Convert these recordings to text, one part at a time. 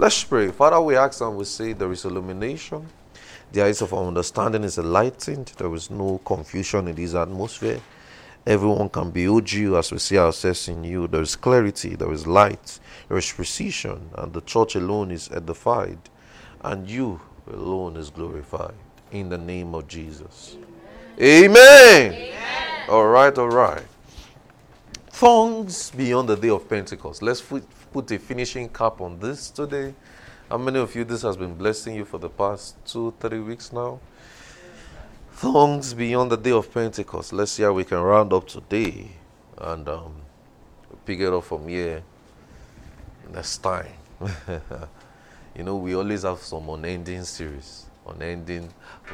Let's pray. Father, we ask and we say there is illumination. The eyes of our understanding is enlightened. There is no confusion in this atmosphere. Everyone can behold you as we see ourselves in you. There is clarity, there is light, there is precision, and the church alone is edified, and you alone is glorified. In the name of Jesus. Amen. Amen. Amen. All right, all right. Tongues beyond the day of Pentecost. Let's put, a finishing cap on this today. How many of you this has been blessing you for the past two, three weeks now? Tongues beyond the day of Pentecost. Let's see how we can round up today and um, pick it up from here next time. you know, we always have some unending series. Unending.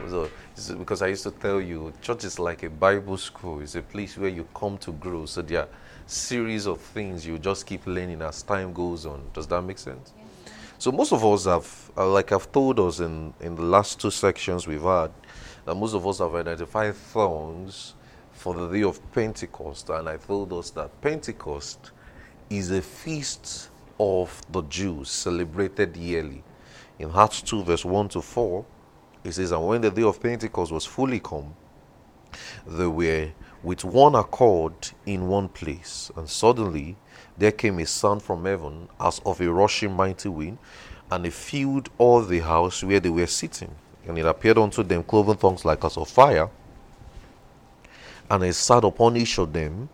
So, because I used to tell you, church is like a Bible school. It's a place where you come to grow. So there series of things you just keep learning as time goes on. Does that make sense? Yeah. So most of us have, uh, like I've told us in, in the last two sections we've had, that most of us have identified thorns for the day of Pentecost. And I told us that Pentecost is a feast of the Jews celebrated yearly. In Acts 2, verse 1 to 4, it says, And when the day of Pentecost was fully come, they were with one accord in one place. And suddenly there came a sound from heaven as of a rushing mighty wind, and it filled all the house where they were sitting. And it appeared unto them cloven tongues like as of fire, and it sat upon each of them,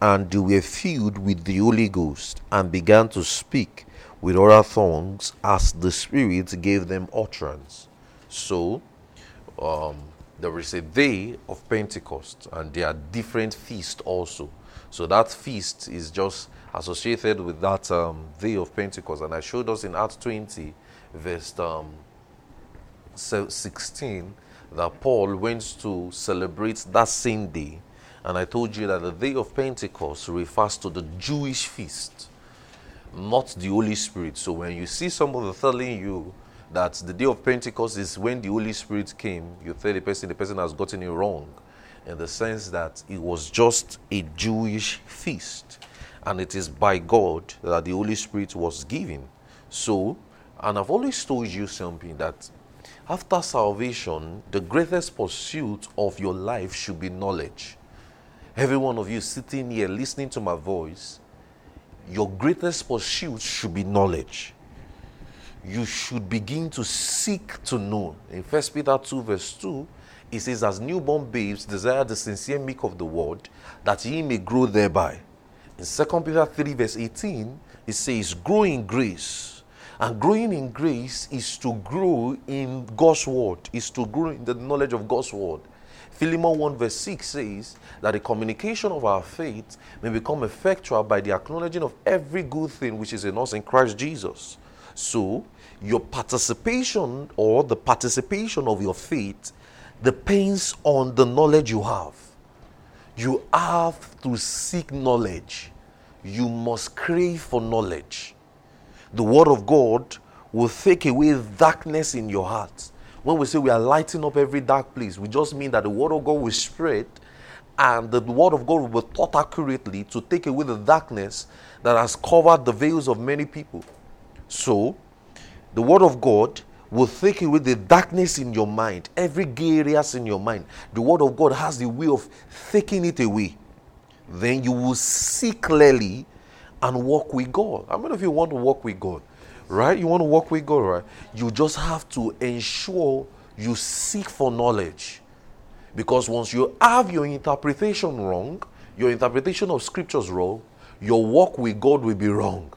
and they were filled with the Holy Ghost, and began to speak with other tongues as the Spirit gave them utterance. So, um, there is a day of Pentecost, and there are different feasts also. So that feast is just associated with that um, day of Pentecost. And I showed us in Acts 20, verse um, 16, that Paul went to celebrate that same day. And I told you that the day of Pentecost refers to the Jewish feast, not the Holy Spirit. So when you see somebody telling you that the day of Pentecost is when the Holy Spirit came, you tell the person the person has gotten it wrong in the sense that it was just a Jewish feast and it is by God that the Holy Spirit was given. So, and I've always told you something that after salvation, the greatest pursuit of your life should be knowledge. Every one of you sitting here listening to my voice, your greatest pursuit should be knowledge you should begin to seek to know. In 1 Peter 2, verse 2, it says, As newborn babes desire the sincere milk of the word, that ye may grow thereby. In 2 Peter 3, verse 18, it says, Grow in grace. And growing in grace is to grow in God's word, is to grow in the knowledge of God's word. Philemon 1 verse 6 says that the communication of our faith may become effectual by the acknowledging of every good thing which is in us in Christ Jesus. So, your participation or the participation of your faith depends on the knowledge you have. You have to seek knowledge. You must crave for knowledge. The Word of God will take away darkness in your heart. When we say we are lighting up every dark place, we just mean that the Word of God will spread and the Word of God will be taught accurately to take away the darkness that has covered the veils of many people. So, the Word of God will take away the darkness in your mind, every gay areas in your mind. The Word of God has the way of taking it away. Then you will see clearly and walk with God. How many of you want to walk with God? Right? You want to walk with God, right? You just have to ensure you seek for knowledge. Because once you have your interpretation wrong, your interpretation of scriptures wrong, your walk with God will be wrong.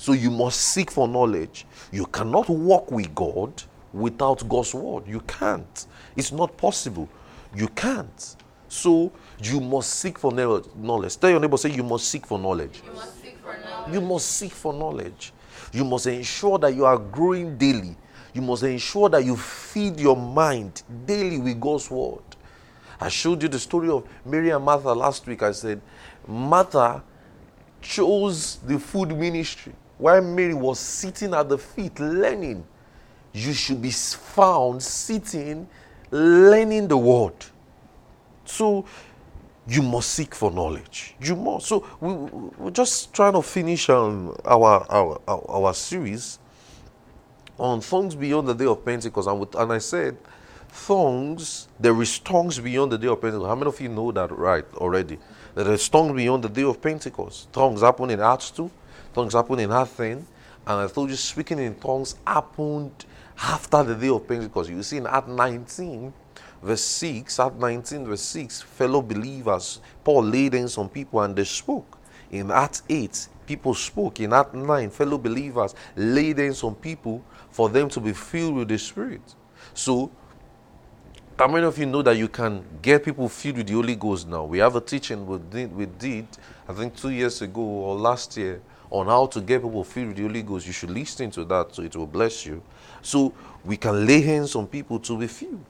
So you must seek for knowledge. You cannot walk with God without God's word. You can't. It's not possible. You can't. So you must seek for knowledge. Tell your neighbor, say, You must seek for knowledge. You must seek for knowledge. You must seek for knowledge. You must ensure that you are growing daily. You must ensure that you feed your mind daily with God's word. I showed you the story of Mary and Martha last week. I said, Martha chose the food ministry while Mary was sitting at the feet learning, you should be found sitting learning the word. So you must seek for knowledge. You must. So we, we're just trying to finish um, our, our, our, our series on tongues beyond the day of Pentecost. And, with, and I said, tongues, there is tongues beyond the day of Pentecost. How many of you know that right already? There is tongues beyond the day of Pentecost. Tongues happen in Acts 2, tongues happened in Athens, And I told you, speaking in tongues happened after the day of Pentecost. You see in Acts 19, verse 6, Acts 19, verse 6, fellow believers, Paul laid in some people and they spoke. In Acts 8, people spoke. In Acts 9, fellow believers laid in some people for them to be filled with the Spirit. So, how many of you know that you can get people filled with the Holy Ghost now? We have a teaching we did, we did, I think, two years ago or last year on how to get people filled with the Holy Ghost. You should listen to that so it will bless you. So, we can lay hands on people to be filled.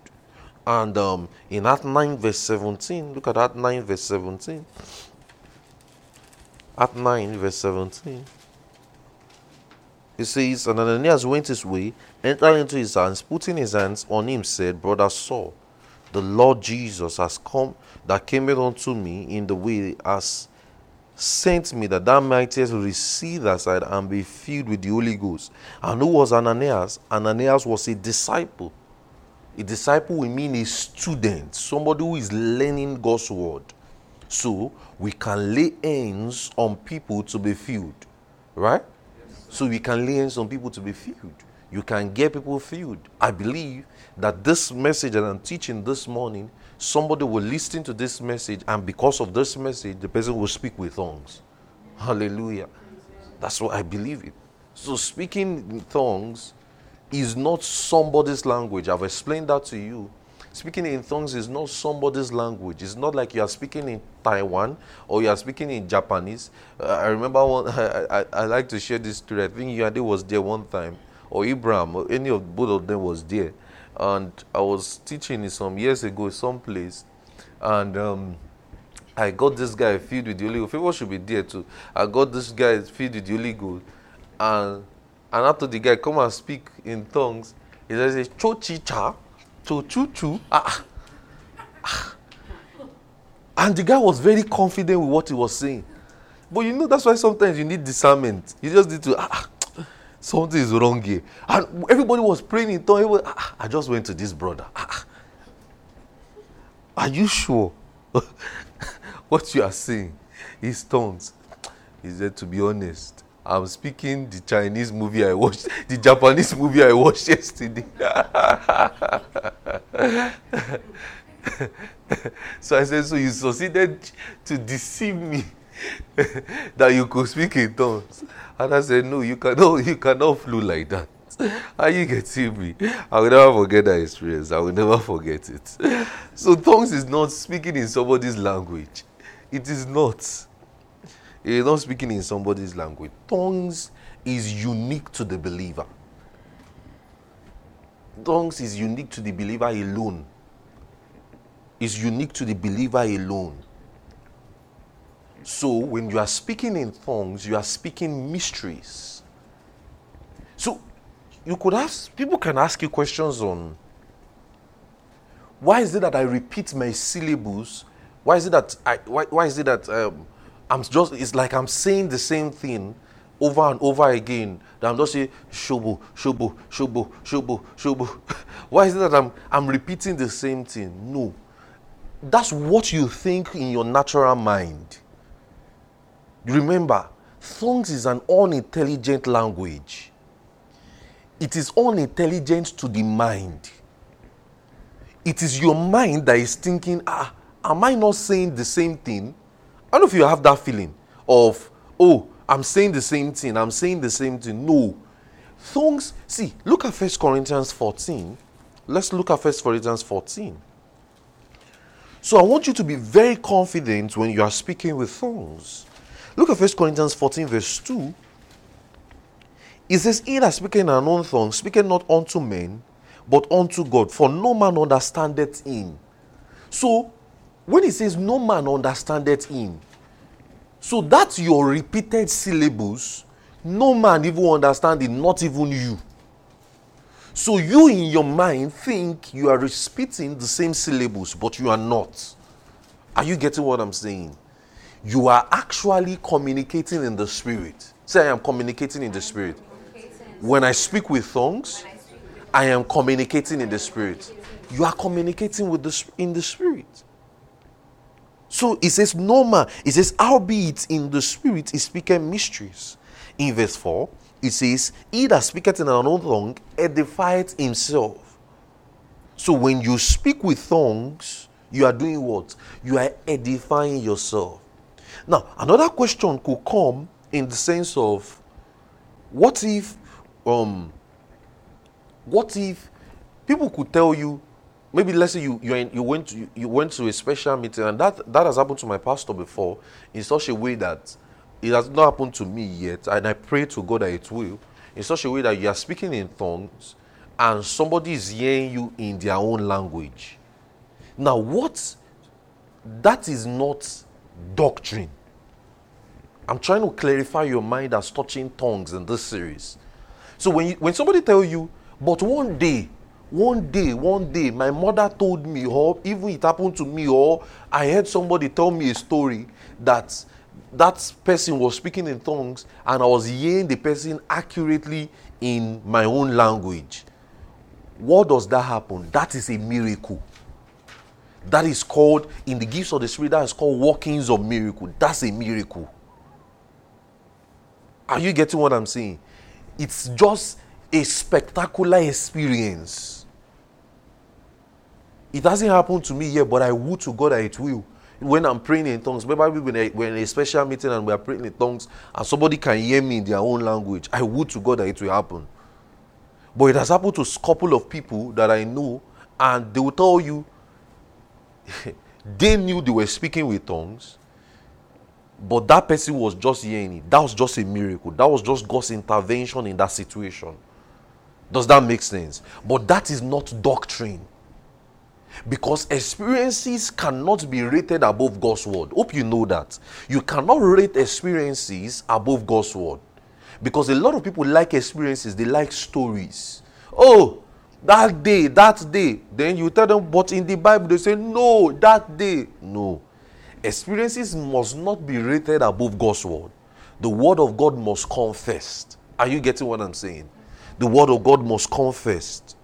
And um, in Act 9, verse 17, look at Act 9, verse 17. Act 9, verse 17. He says, And Ananias went his way, entered into his hands, putting his hands on him, said, Brother Saul, the Lord Jesus has come, that came unto me in the way, has sent me that thou mightest receive that side and be filled with the Holy Ghost. And who was Ananias? Ananias was a disciple. A disciple will mean a student, somebody who is learning God's word. So we can lay hands on people to be filled, right? Yes. So we can lay hands on people to be filled. You can get people filled. I believe that this message that I'm teaching this morning, somebody will listen to this message, and because of this message, the person will speak with tongues. Hallelujah. That's what I believe it. So speaking in tongues is not somebody's language. I've explained that to you. Speaking in tongues is not somebody's language. It's not like you are speaking in Taiwan or you are speaking in Japanese. Uh, I remember one, I, I, I, like to share this story. I think Yade was there one time, or Ibrahim, or any of both of them was there. And I was teaching some years ago someplace, and um, I got this guy filled with the Holy Ghost. People should be there too. I got this guy filled with the Holy Ghost, and and after the guy come and speak in tongues, he says, "Cho chi cha." to choo choo. Ah, ah. And the guy was very confident with what he was saying. But you know, that's why sometimes you need discernment. You just need to, ah, ah something is wrong here. And everybody was praying in tongues. Ah, ah, I just went to this brother. Ah, ah. Are you sure what you are saying is tongues? He said, to be honest, I'm speaking the Chinese movie I watched, the Japanese movie I watched yesterday. so I said, So you succeeded to deceive me that you could speak in tongues. And I said, No, you cannot, you cannot flew like that. How you getting me? I will never forget that experience. I will never forget it. So tongues is not speaking in somebody's language. It is not. It is not speaking in somebody's language. Tongues is unique to the believer. Tongues is unique to the believer alone. Is unique to the believer alone. So when you are speaking in tongues, you are speaking mysteries. So you could ask, people can ask you questions on why is it that I repeat my syllables? Why is it that I, why, why is it that um, I'm just, it's like I'm saying the same thing over and over again. That I'm just saying, shobo, shobo, shobo, shobo, shobo. Why is it that I'm, I'm repeating the same thing? No. That's what you think in your natural mind. Remember, tongues is an unintelligent language. It is unintelligent to the mind. It is your mind that is thinking, ah, am I not saying the same thing? I don't know if you have that feeling of, oh, I'm saying the same thing, I'm saying the same thing. No. Tongues, see, look at First Corinthians 14. Let's look at First Corinthians 14. So I want you to be very confident when you are speaking with tongues. Look at First Corinthians 14, verse 2. It says, He that speaking an unknown tongue, speaking not unto men, but unto God, for no man understandeth him. So when he says no man understandeth him, so that's your repeated syllables. No man even understand it, not even you. So you in your mind think you are repeating the same syllables, but you are not. Are you getting what I'm saying? You are actually communicating in the spirit. Say, I am communicating in the spirit. When I speak with tongues, I am communicating in the spirit. You are communicating with the in the spirit. So it says, No man. It says, Albeit in the spirit is speaking mysteries. In verse 4, it says, He that speaketh in an unknown tongue edifieth himself. So when you speak with tongues, you are doing what? You are edifying yourself. Now, another question could come in the sense of what if um what if people could tell you maybe let's say you you, you went to, you went to a special meeting and that that has happened to my pastor before in such a way that it has not happened to me yet and i pray to god that it will. In such a way that you are speaking in tongues and somebody is hearing you in their own language. Now what that is not doctrine. I'm trying to clarify your mind as touching tongues in this series. So when you, when somebody tell you but one day one day one day my mother told me or even it happened to me or i heard somebody tell me a story that that person was speaking in tongues and i was hearing the person accurately in my own language. What does that happen? That is a miracle that is called in the gifts of the spirit that is called workings of miracle that's a miracle are you getting what i'm saying it's just a spectacular experience it hasn't happened to me yet, but I would to God that it will. When I'm praying in tongues, maybe when we're in a special meeting and we're praying in tongues and somebody can hear me in their own language, I would to God that it will happen. But it has happened to a couple of people that I know, and they will tell you they knew they were speaking with tongues, but that person was just hearing it. That was just a miracle. That was just God's intervention in that situation. Does that make sense? But that is not doctrine. Because experiences cannot be rated above God's word. Hope you know that. You cannot rate experiences above God's word. Because a lot of people like experiences, they like stories. Oh, that day, that day. Then you tell them, but in the Bible, they say, no, that day. No. Experiences must not be rated above God's word. The word of God must come first Are you getting what I'm saying? The word of God must come first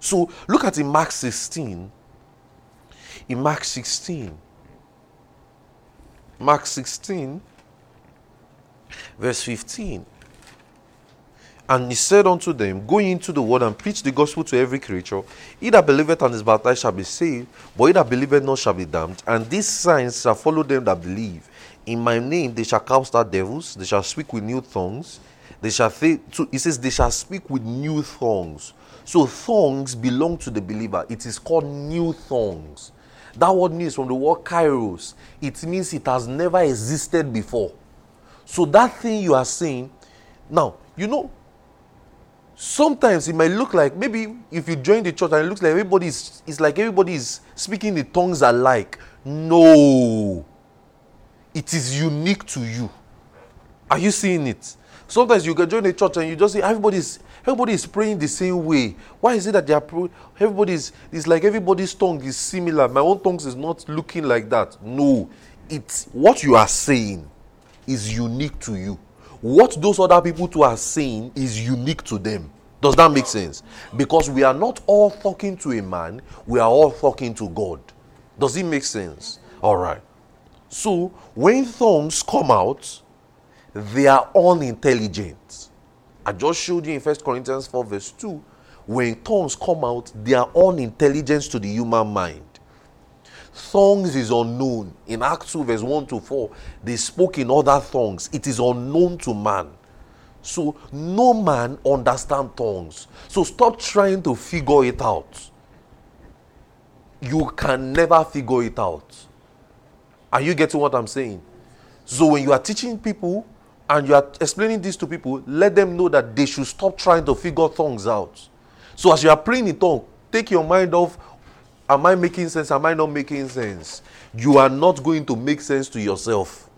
So look at in Mark 16, in Mark 16. Mark 16, verse 15. And he said unto them, Go into the world and preach the gospel to every creature. He that believeth and is baptized shall be saved, but he that believeth not shall be damned. And these signs shall follow them that believe. In my name they shall cast out devils, they shall speak with new tongues. They shall he says, they shall speak with new tongues. So tongues belong to the believer. It is called new tongues. That word means from the word kainos. It means it has never existed before. So that thing you are saying, now, you know, sometimes it might look like maybe if you join the church and it looks like everybody is it's like everybody is speaking the tongues alike. No. It is unique to you. Are you seeing it? Sometimes you can join the church and you just see everybody's Everybody is praying the same way. Why is it that they are? Everybody is, it's like everybody's tongue is similar. My own tongue is not looking like that. No. It's what you are saying is unique to you. What those other people too are saying is unique to them. Does that make sense? Because we are not all talking to a man, we are all talking to God. Does it make sense? All right. So when tongues come out, they are unintelligent. I just showed you in 1 Corinthians 4, verse 2, when tongues come out, they are unintelligent to the human mind. Tongues is unknown. In Acts 2, verse 1 to 4, they spoke in other tongues. It is unknown to man. So no man understand tongues. So stop trying to figure it out. You can never figure it out. Are you getting what I'm saying? So when you are teaching people and you are explaining this to people, let them know that they should stop trying to figure tongues out. So as you are praying in tongue, take your mind off am I making sense? Am I not making sense? You are not going to make sense to yourself.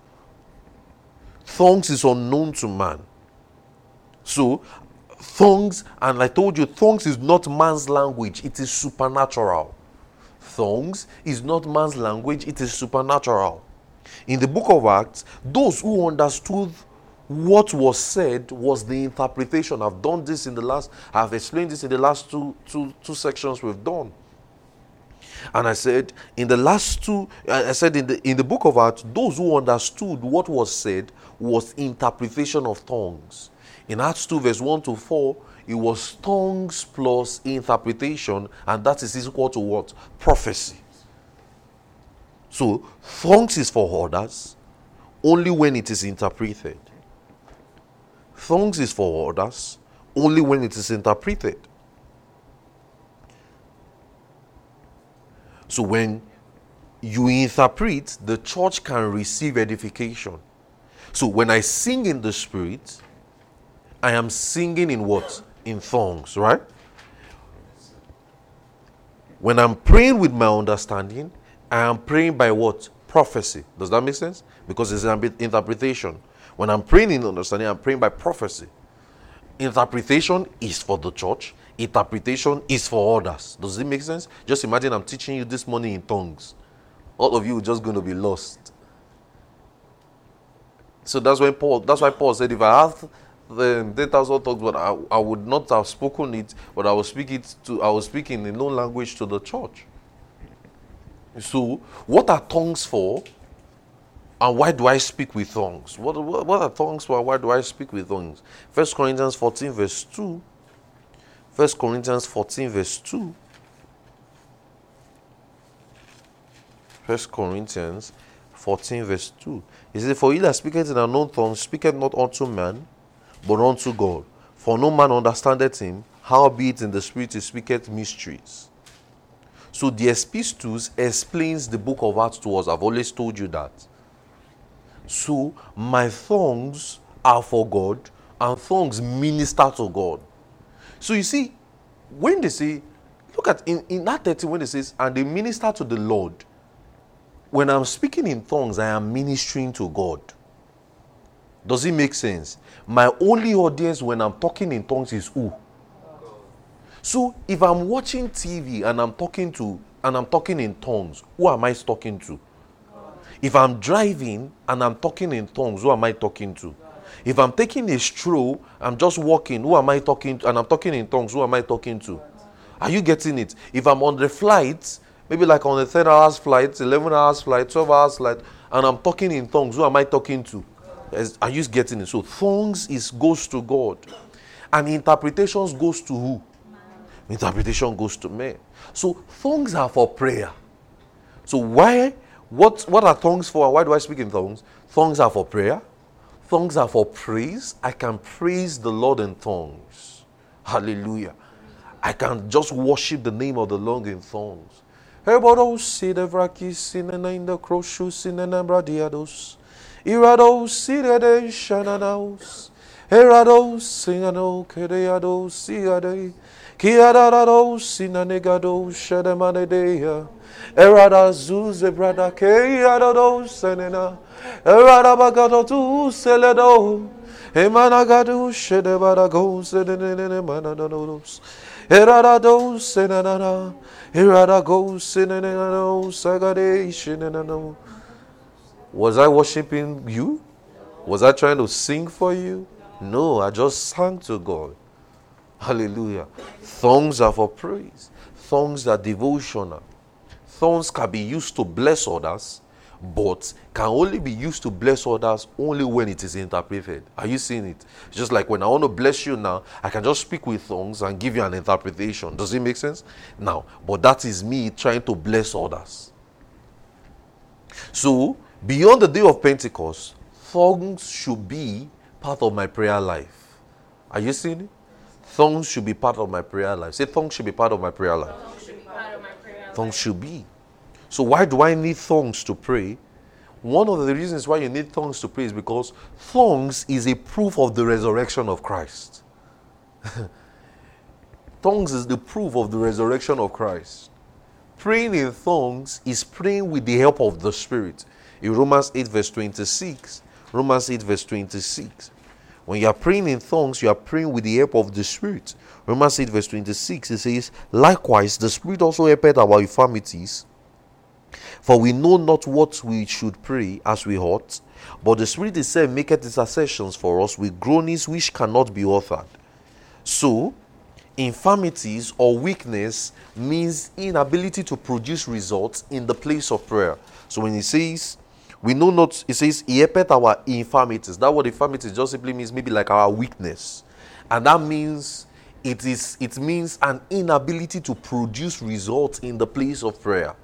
Tongues is unknown to man. So, tongues, and I told you, tongues is not man's language, it is supernatural. Tongues is not man's language, it is supernatural. In the book of Acts, those who understood what was said was the interpretation. I've done this in the last, I've explained this in the last two, two, two sections we've done. And I said, in the last two, I said in the in the book of Acts, those who understood what was said was interpretation of tongues. In Acts 2, verse 1 to 4, it was tongues plus interpretation, and that is equal to what? Prophecy. So, tongues is for others only when it is interpreted. Tongues is for others only when it is interpreted. So, when you interpret, the church can receive edification. So, when I sing in the Spirit, I am singing in what? In tongues, right? When I'm praying with my understanding, I am praying by what? Prophecy. Does that make sense? Because it's an interpretation. When I'm praying in understanding, I'm praying by prophecy. Interpretation is for the church, interpretation is for others. Does it make sense? Just imagine I'm teaching you this morning in tongues. All of you are just going to be lost. So that's when Paul. That's why Paul said, "If I had the ten thousand tongues, but I, I would not have spoken it, but I was speaking to I was speaking in no language to the church." So, what are tongues for? And why do I speak with tongues? What, what, what are tongues for? Why do I speak with tongues? First Corinthians fourteen verse two 1 Corinthians 14, verse 2. 1 Corinthians 14, verse 2. He says, For he that speaketh in unknown tongue speaketh not unto man, but unto God. For no man understandeth him, howbeit in the Spirit he speaketh mysteries. So the Epistles explains the book of Acts to us. I've always told you that. So my tongues are for God, and tongues minister to God. So you see, when they say, look at in, in that 30 when it says, and they minister to the Lord. When I'm speaking in tongues, I am ministering to God. Does it make sense? My only audience when I'm talking in tongues is who? So if I'm watching TV and I'm talking to and I'm talking in tongues, who am I talking to? If I'm driving and I'm talking in tongues, who am I talking to? If I'm taking a stroll, I'm just walking, who am I talking to? And I'm talking in tongues, who am I talking to? Are you getting it? If I'm on the flight, maybe like on a 10 hours flight, 11 hours flight, 12 hours flight, and I'm talking in tongues, who am I talking to? Are you getting it? So tongues is goes to God. And interpretations goes to who? Interpretation goes to me. So tongues are for prayer. So why what what are tongues for? Why do I speak in tongues? Tongues are for prayer. Tongues are for praise. I can praise the Lord in tongues. Hallelujah. I can just worship the name of the Lord in tongues. Irados sirede shananaus. Erados singano kereados siade. Kiarado sinanegado shadamanedea. Erada zuze brada kearado senena. Erada bagado tu seledo. Emanagadu shedebarago senene mananados. Erada do senana. Erada go senena sagade shenena. Was I worshiping you? Was I trying to sing for you? No, I just sang to God. Hallelujah. Tongues are for praise. Tongues are devotional. Tongues can be used to bless others, but can only be used to bless others only when it is interpreted. Are you seeing it? Just like when I want to bless you now, I can just speak with tongues and give you an interpretation. Does it make sense? Now, but that is me trying to bless others. So, beyond the day of Pentecost, tongues should be part of my prayer life. Are you seeing it? Tongues should be part of my prayer life. Say, tongues should be part of my prayer life. Tongues should be. So, why do I need tongues to pray? One of the reasons why you need tongues to pray is because tongues is a proof of the resurrection of Christ. tongues is the proof of the resurrection of Christ. Praying in tongues is praying with the help of the Spirit. In Romans 8, verse 26, Romans 8, verse 26. When you are praying in tongues, you are praying with the help of the Spirit. Romans 8, verse 26, it says, Likewise, the Spirit also helped our infirmities, For we know not what we should pray as we ought, but the Spirit itself maketh intercessions for us with groanings which cannot be uttered. So, infirmities or weakness means inability to produce results in the place of prayer. So when he says, we know not, it says, he our infirmities. That word infirmities just simply means maybe like our weakness. And that means it is it means an inability to produce results in the place of prayer.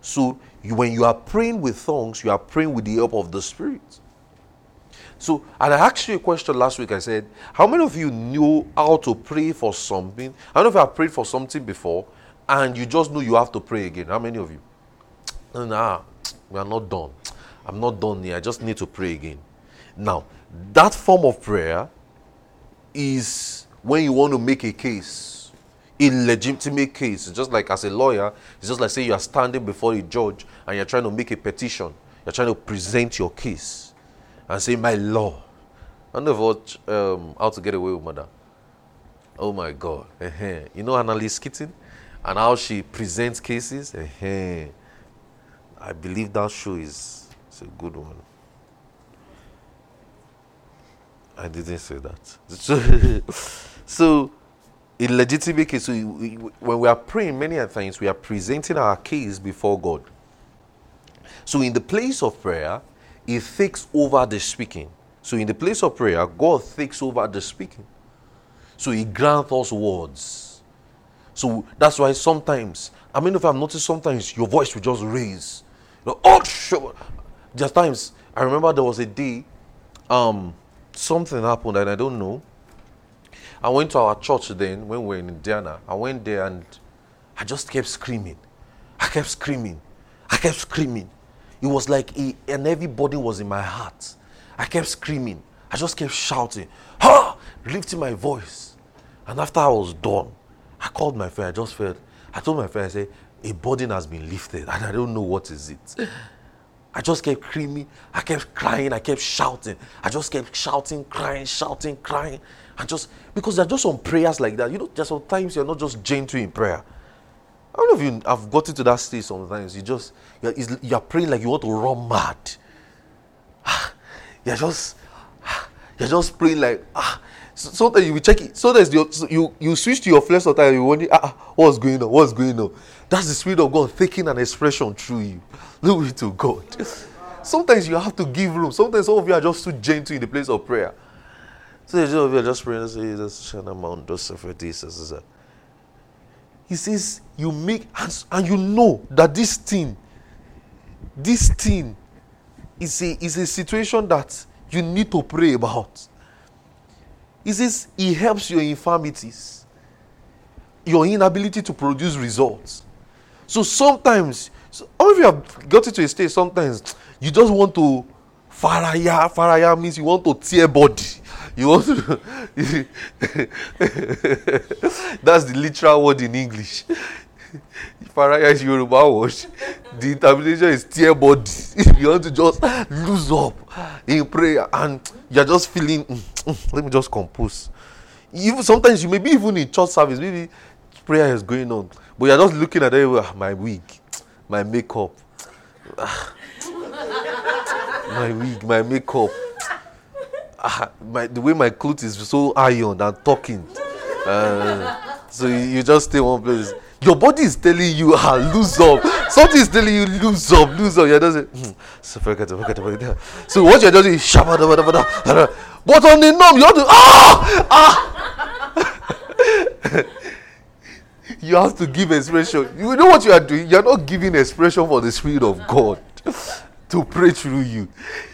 So you, when you are praying with tongues, you are praying with the help of the Spirit. So, and I asked you a question last week. I said, How many of you knew how to pray for something? How many of you have prayed for something before and you just know you have to pray again? How many of you? Nah, we are not done. I'm not done here. I just need to pray again. Now, that form of prayer is when you want to make a case, a legitimate case. It's just like as a lawyer, it's just like say you are standing before a judge and you're trying to make a petition. You're trying to present your case and say, My law. I never watched um, How to Get Away with Murder. Oh my God. Uh-huh. You know Annalise Keating and how she presents cases? Uh-huh. I believe that show is, a good one. I didn't say that. so, in legitimate case, we, we, when we are praying many times, we are presenting our case before God. So, in the place of prayer, he takes over the speaking. So in the place of prayer, God takes over the speaking. So He grants us words. So that's why sometimes, I mean, if I've noticed, sometimes your voice will just raise. Oh, sure. Just times, I remember there was a day, um, something happened and I don't know. I went to our church then when we were in Indiana. I went there and I just kept screaming. I kept screaming. I kept screaming. It was like a, an heavy burden was in my heart. I kept screaming. I just kept shouting, ha! Lifting my voice. And after I was done, I called my friend. I just felt, I told my friend, I said, a burden has been lifted and I don't know what is it. I just kept screaming. I kept crying. I kept shouting. I just kept shouting, crying, shouting, crying. And just, because there are just some prayers like that. You know, just sometimes you're not just gentle in prayer. I don't know if you have gotten to that stage sometimes. You just you're, you're praying like you want to run mad. You're just you're just praying like ah. so, Sometimes you will check it. So Sometimes you you you switch to your flesh. Sometimes you wonder ah, ah what's going on? What's going on? That's the spirit of God taking an expression through you. Glory to God. Sometimes you have to give room. Sometimes some of you are just too gentle in the place of prayer. So some of you are just praying and say, "Just Shana Mount this." He says, you make, and, and you know that this thing, this thing is a, is a situation that you need to pray about. He says, He helps your infirmities, your inability to produce results. So sometimes, so of you have got to a stage, sometimes you just want to faraya. Faraya means you want to tear body. You want to. That's the literal word in English. Faraya is Yoruba word. The interpretation is tear body. You want to just lose up in prayer and you're just feeling, mm, mm, let me just compose. Even sometimes you may be even in church service, maybe prayer is going on, but you're just looking at it, ah, my wig, my makeup, ah, my wig, my makeup ah, my, the way my clothes is so iron and talking. Uh, so you, you, just stay one place. Your body is telling you, ah, lose up. Something is telling you, lose up, lose up. You're just saying, hmm. so forget it, forget it, forget it. So what you're doing is, but on the norm, you have to, ah, ah. you have to give expression. You know what you are doing? You're not giving expression for the Spirit of God to pray through you.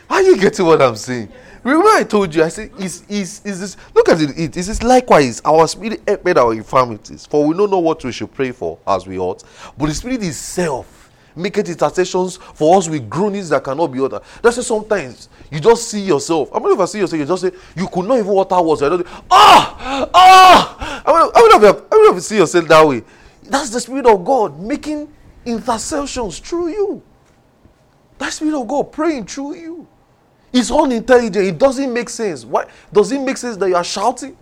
Are you getting what I'm saying? Remember, I told you, I said, is, is, is this, look at it, it is likewise, our spirit made our infirmities, for we don't know what we should pray for as we ought, but the spirit itself making intercessions for us with groanings that cannot be uttered. That's why sometimes you just see yourself. I mean, if I see yourself, you just say, you could not even utter words. I don't, ah, ah. I mean, I mean, if you, I mean, if you see yourself that way, that's the spirit of God making intercessions through you. That's the spirit of God praying through you. It's unintelligent. It doesn't make sense. Why does it make sense that you are shouting?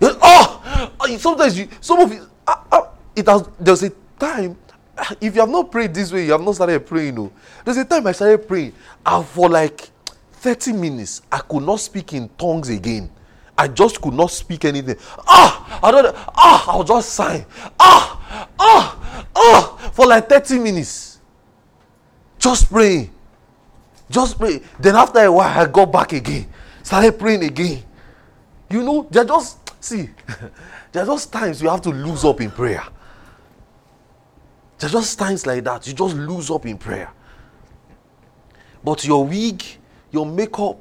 Oh, sometimes you, some of you, uh, uh, it has. There's a time if you have not prayed this way, you have not started praying. No. There's a time I started praying, and for like 30 minutes, I could not speak in tongues again. I just could not speak anything. Ah, I don't. Ah, I was just sighing. Ah, ah, ah, for like 30 minutes. Just praying. Just pray. Then after a while, I got back again. Started praying again. You know, they're just see, there are just times you have to lose up in prayer. There are just times like that. You just lose up in prayer. But your wig, your makeup,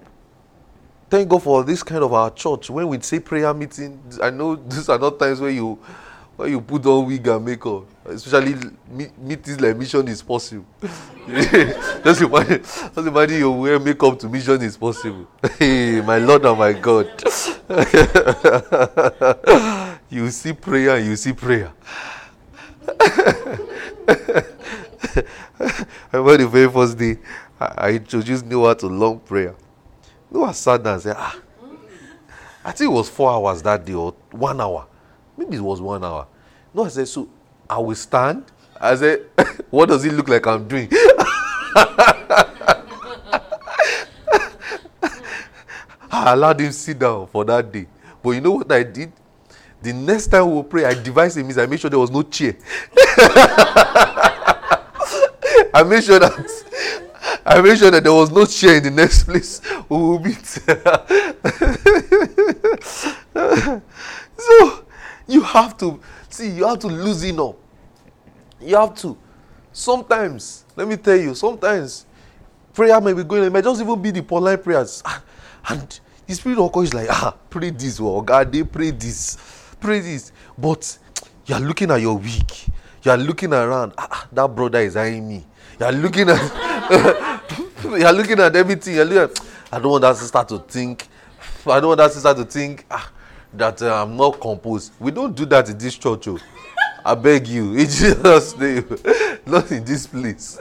thank God for this kind of our church. When we say prayer meeting, I know these are not times where you where you put on wig and makeup. Especially meetings like mission is possible. just imagine, just imagine you wear makeup to mission is possible. Hey, my Lord and my God. you see prayer you see prayer. I remember the very first day I, introduced Noah to long prayer. Noah sat down and said, Ah, I think it was four hours that day or one hour. Maybe it was one hour. Noah said, So I will stand. I said, What does it look like I'm doing? I allowed him sit down for that day. But you know what I did? The next time we will pray, I devised a means. I made sure there was no chair. I made sure that I made sure that there was no chair in the next place we will meet. so you have to see, you have to loosen up. You have to. Sometimes, let me tell you, sometimes prayer may be going, it might just even be the polite prayers. And the spirit of God is like, ah, pray this, oh God, they pray this pray this. But you are looking at your week. You are looking around. Ah, ah, that brother is eyeing me. You are looking at you are looking at everything. You're looking at, I don't want that sister to think. I don't want that sister to think ah, that uh, I'm not composed. We don't do that in this church. Oh. I beg you, in Jesus' name, not in this place.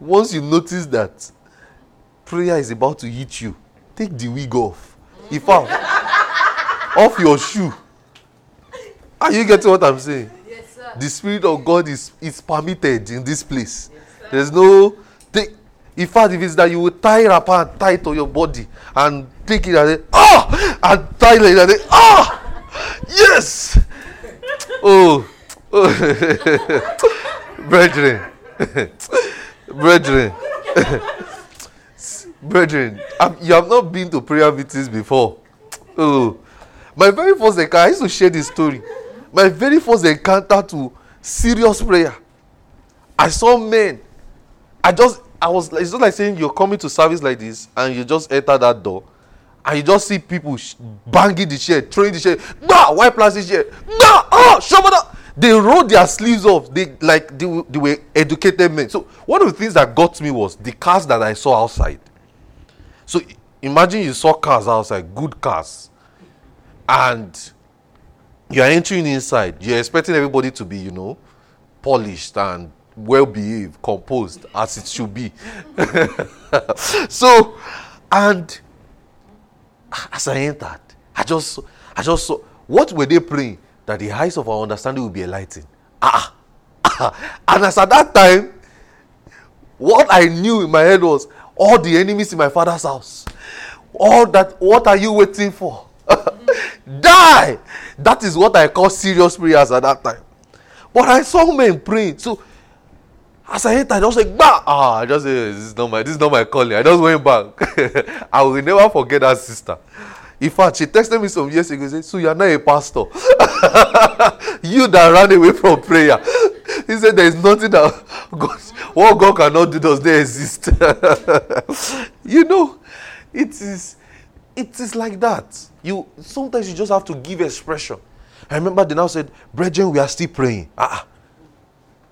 Once you notice that prayer is about to hit you, take the wig off. If I off your shoe Are you getting what I'm saying? Yes, sir. The Spirit of God is, is permitted in this place. There's no. Take, in fact, if it's that you will tie wrapper and tie to your body and take it and say, ah! And tie it and say, ah! Yes! oh. Brethren. Brethren. Brethren, you have not been to prayer meetings before. Oh. My very first encounter, I used to share this story my very first encounter to serious prayer i saw men i just i was it's just like saying you're coming to service like this and you just enter that door and you just see people sh- banging the chair throwing the chair. Nah white plastic chair. Nah oh shabada they rolled their sleeves off. They like they, they were educated men. So one of the things that got me was the cars that i saw outside. So imagine you saw cars outside good cars. And you are entering inside. You're expecting everybody to be you know polished and well behaved composed as it should be so and as i entered i just i just saw what were they praying that the eyes of our understanding will be enlightened ah, ah and as at that time what i knew in my head was all the enemies in my father's house all that what are you waiting for Die! That is what I call serious prayers at that time. But I saw men praying. So as I entered, I was like, bah! Ah, I just said, this is not my this is not my calling. I just went back. I will never forget that sister. In fact, she texted me some years ago. Said, "So you are not a pastor? you that ran away from prayer." He said, "There is nothing that God, what God cannot do does not exist." you know, it is it is like that. You sometimes you just have to give expression. I remember they now said, Brethren, we are still praying. Ah, ah.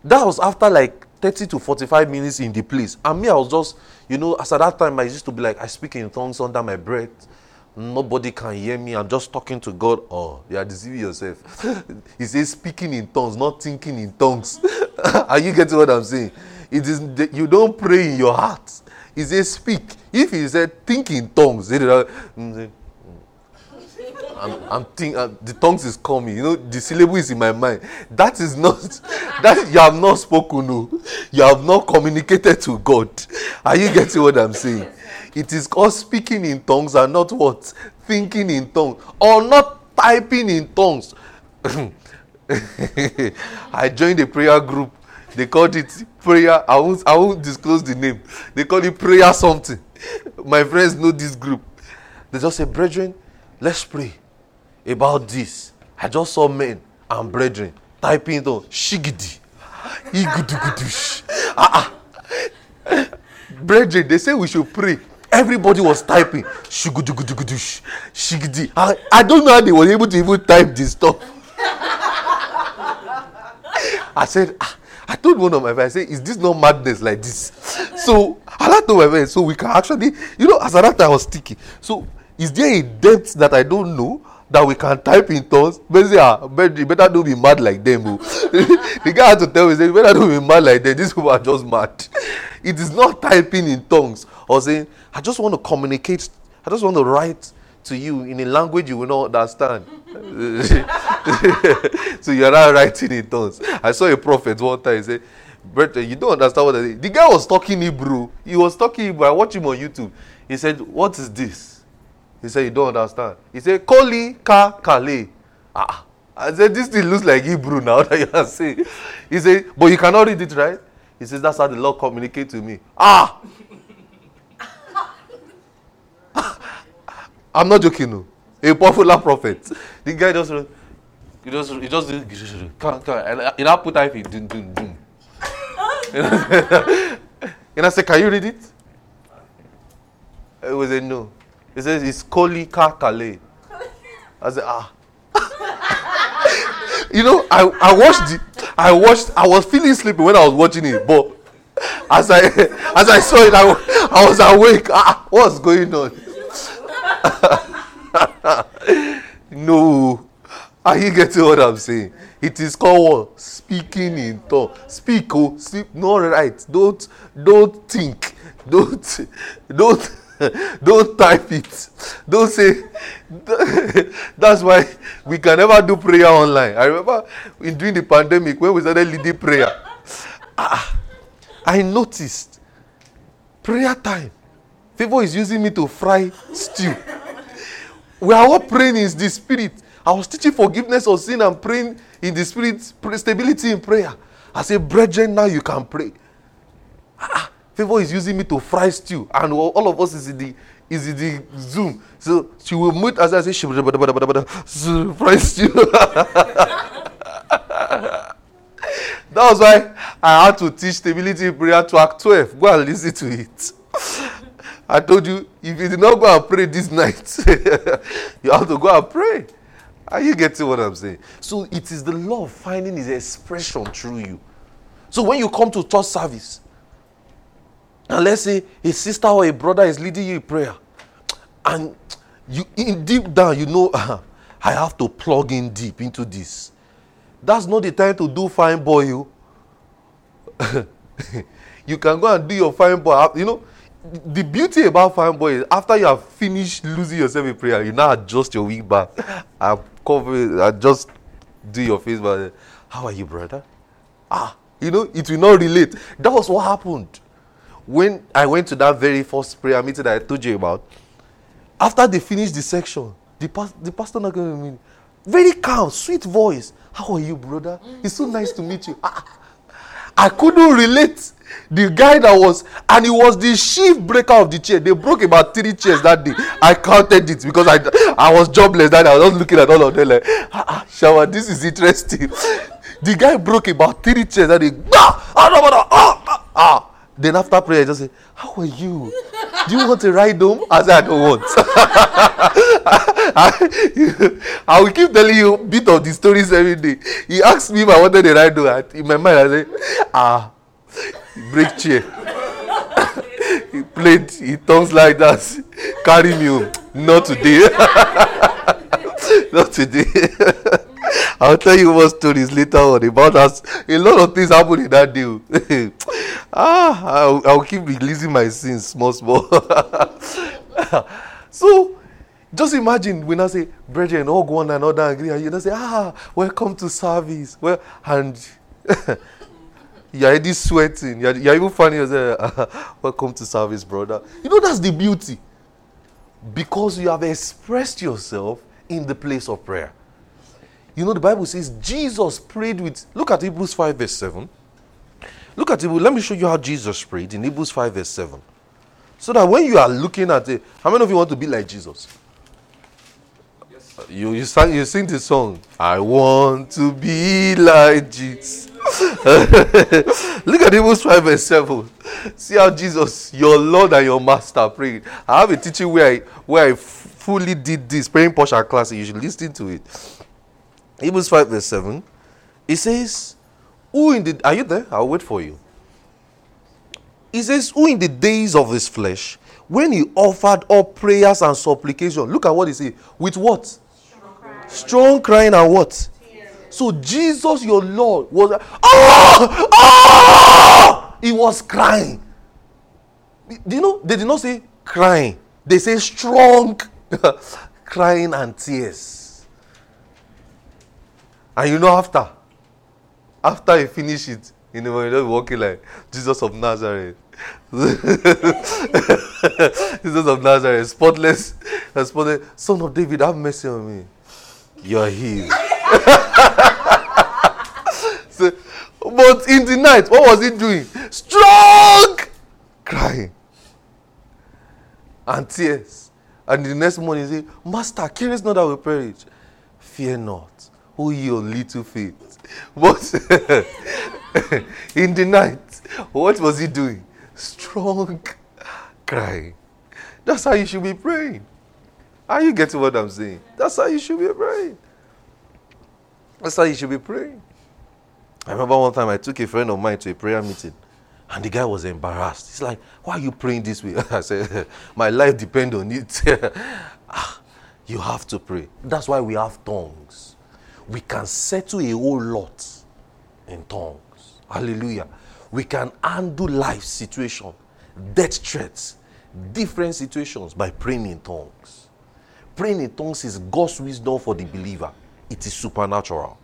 That was after like 30 to 45 minutes in the place. And me, I was just, you know, as at that time I used to be like, I speak in tongues under my breath. Nobody can hear me. I'm just talking to God. Oh, you are deceiving yourself. he says speaking in tongues, not thinking in tongues. are you getting what I'm saying? It is you don't pray in your heart. He says speak. If he said think in tongues, I'm, I'm thinking uh, the tongues is coming. You know, the syllable is in my mind. That is not that you have not spoken. No, you have not communicated to God. Are you getting what I'm saying? It is called speaking in tongues and not what thinking in tongues or not typing in tongues. I joined a prayer group. They called it prayer. I won't, I won't disclose the name. They call it prayer something. My friends know this group. They just say, Brethren, let's pray about this. I just saw men and brethren typing on shigidi. Ah, ah. Brethren, they say we should pray. Everybody was typing. Shigudugudugudush. Shigidi. I, I don't know how they were able to even type this stuff. I said, ah, I told one of my friends, I said, is this not madness like this? So I told my friends, so we can actually, you know, as an actor, I was thinking. So is there a depth that I don't know that we can type in tongues? Say, ah, better don't be mad like them. Oh. the guy had to tell me, say, you better don't be mad like them. These people are just mad. It is not typing in tongues or saying, I just want to communicate, I just want to write to you in a language you will not understand. so you're not writing in tongues. I saw a prophet one time, he said, Brother, you don't understand what I. The guy was talking Hebrew. He was talking Hebrew. I watched him on YouTube. He said, What is this? He said, You don't understand. He said, Koli ka kale. Ah. I said, This thing looks like Hebrew now that you are saying. He said, But you cannot read it, right? He says, That's how the Lord communicate to me. Ah! I'm not joking, no. A popular prophet. The guy just, he just, he just, he just, come, come, and he now put type in, dun, dun, dun. and I said, can you read it? It was a no. He says, it's Koli Kakale. I said, ah. you know, I, I watched the, I watched, I was feeling sleepy when I was watching it, but as I, as I saw it, I, I was awake. Ah, what's going on? no. Are you getting what I'm saying? It is called? Speaking in tongue. Speak, oh, speak, no right. Don't, don't think. Don't, don't, don't type it. Don't say. That's why we can never do prayer online. I remember in during the pandemic when we started leading prayer. Ah, I noticed prayer time. Favor is using me to fry stew. We are all praying in the spirit. I was teaching forgiveness of sin and praying in the spirit, stability in prayer. I said, Brethren, now you can pray. Ah, Favor is using me to fry stew, and all of us is in the is in the Zoom. So she will meet as I say, she fry stew. that was why I had to teach stability prayer to Act 12. Go and listen to it. I told you, if you did not go and pray this night, you have to go and pray. Are you getting what I'm saying? So it is the of finding his expression through you. So when you come to church service, and let's say a sister or a brother is leading you in prayer, and you in deep down you know I have to plug in deep into this. That's not the time to do fine boy. You, you can go and do your fine boy. You know, the beauty about fine boy is after you have finished losing yourself in prayer, you now adjust your wig back and cover and just do your face back. How are you, brother? Ah, you know, it will not relate. That was what happened when I went to that very first prayer meeting that I told you about. After they finished the section, the, the pastor not going to me, very calm, sweet voice. How are you, brother? It's so nice to meet you. Ah, I couldn't relate. The guy that was and he was the chief breaker of the chair. They broke about three chairs that day. I counted it because i i was jobless that day. I was just looking at all of them like ah ah shower this is interesting. The guy broke about three chairs that day. Ah ah ah ah ah then after prayer i just say how are you? Do you want to ride home? I said i don't want. I, I will keep telling you bit of the stories every day. He asked me if i wanted a ride home. In my mind i say ah break chair. He played he turns like that. Carry me home. Not today. Not today i'll tell you more stories later on about us a lot of things happen in that day ah i'll, I'll keep releasing my sins small small so Just imagine when I say, brethren, all go one another agree, and you say, ah, welcome to service. Well, and you're already sweating. You're, you're even funny. You say, ah, welcome to service, brother. You know, that's the beauty. Because you have expressed yourself in the place of prayer. You know, the Bible says Jesus prayed with, look at Hebrews 5, verse 7. Look at it. Let me show you how Jesus prayed in Hebrews 5, verse 7. So that when you are looking at it, how many of you want to be like Jesus? Yes. You, you, sing, you sing the song, I want to be like Jesus. Look at Hebrews 5, verse 7. See how Jesus, your Lord and your Master, prayed. I have a teaching where I, where I fully did this, praying Porsche class. and You should listen to it. Hebrews 5, verse 7. It says, Who in the are you there? I'll wait for you. He says, Who in the days of his flesh, when he offered up prayers and supplication, look at what he said. With what? Strong crying, Strong crying and what? Tears. So Jesus, your Lord, was oh, oh! he was crying. Do you know? They did not say crying. They say strong crying and tears. And you know after, after he finished it, you know, you're walking like Jesus of Nazareth. Jesus of Nazareth, spotless, spotless, son of David, have mercy on me. You're healed. so, but in the night, what was he doing? Strong crying and tears. And the next morning, he said, Master, carest not that we perish. Fear not, O ye of little faith. But in the night, what was he doing? Strong crying. That's how you should be praying. Are you getting what I'm saying? That's how you should be praying. That's how you should be praying. I remember one time I took a friend of mine to a prayer meeting. And the guy was embarrassed. He's like, Why are you praying this way? I said, My life depends on it. Ah, you have to pray. That's why we have tongues. We can settle a whole lot in tongues. Hallelujah. We can handle life situation, death threats, different situations by praying in tongues. Praying in tongues is God's wisdom for the believer. It is supernatural.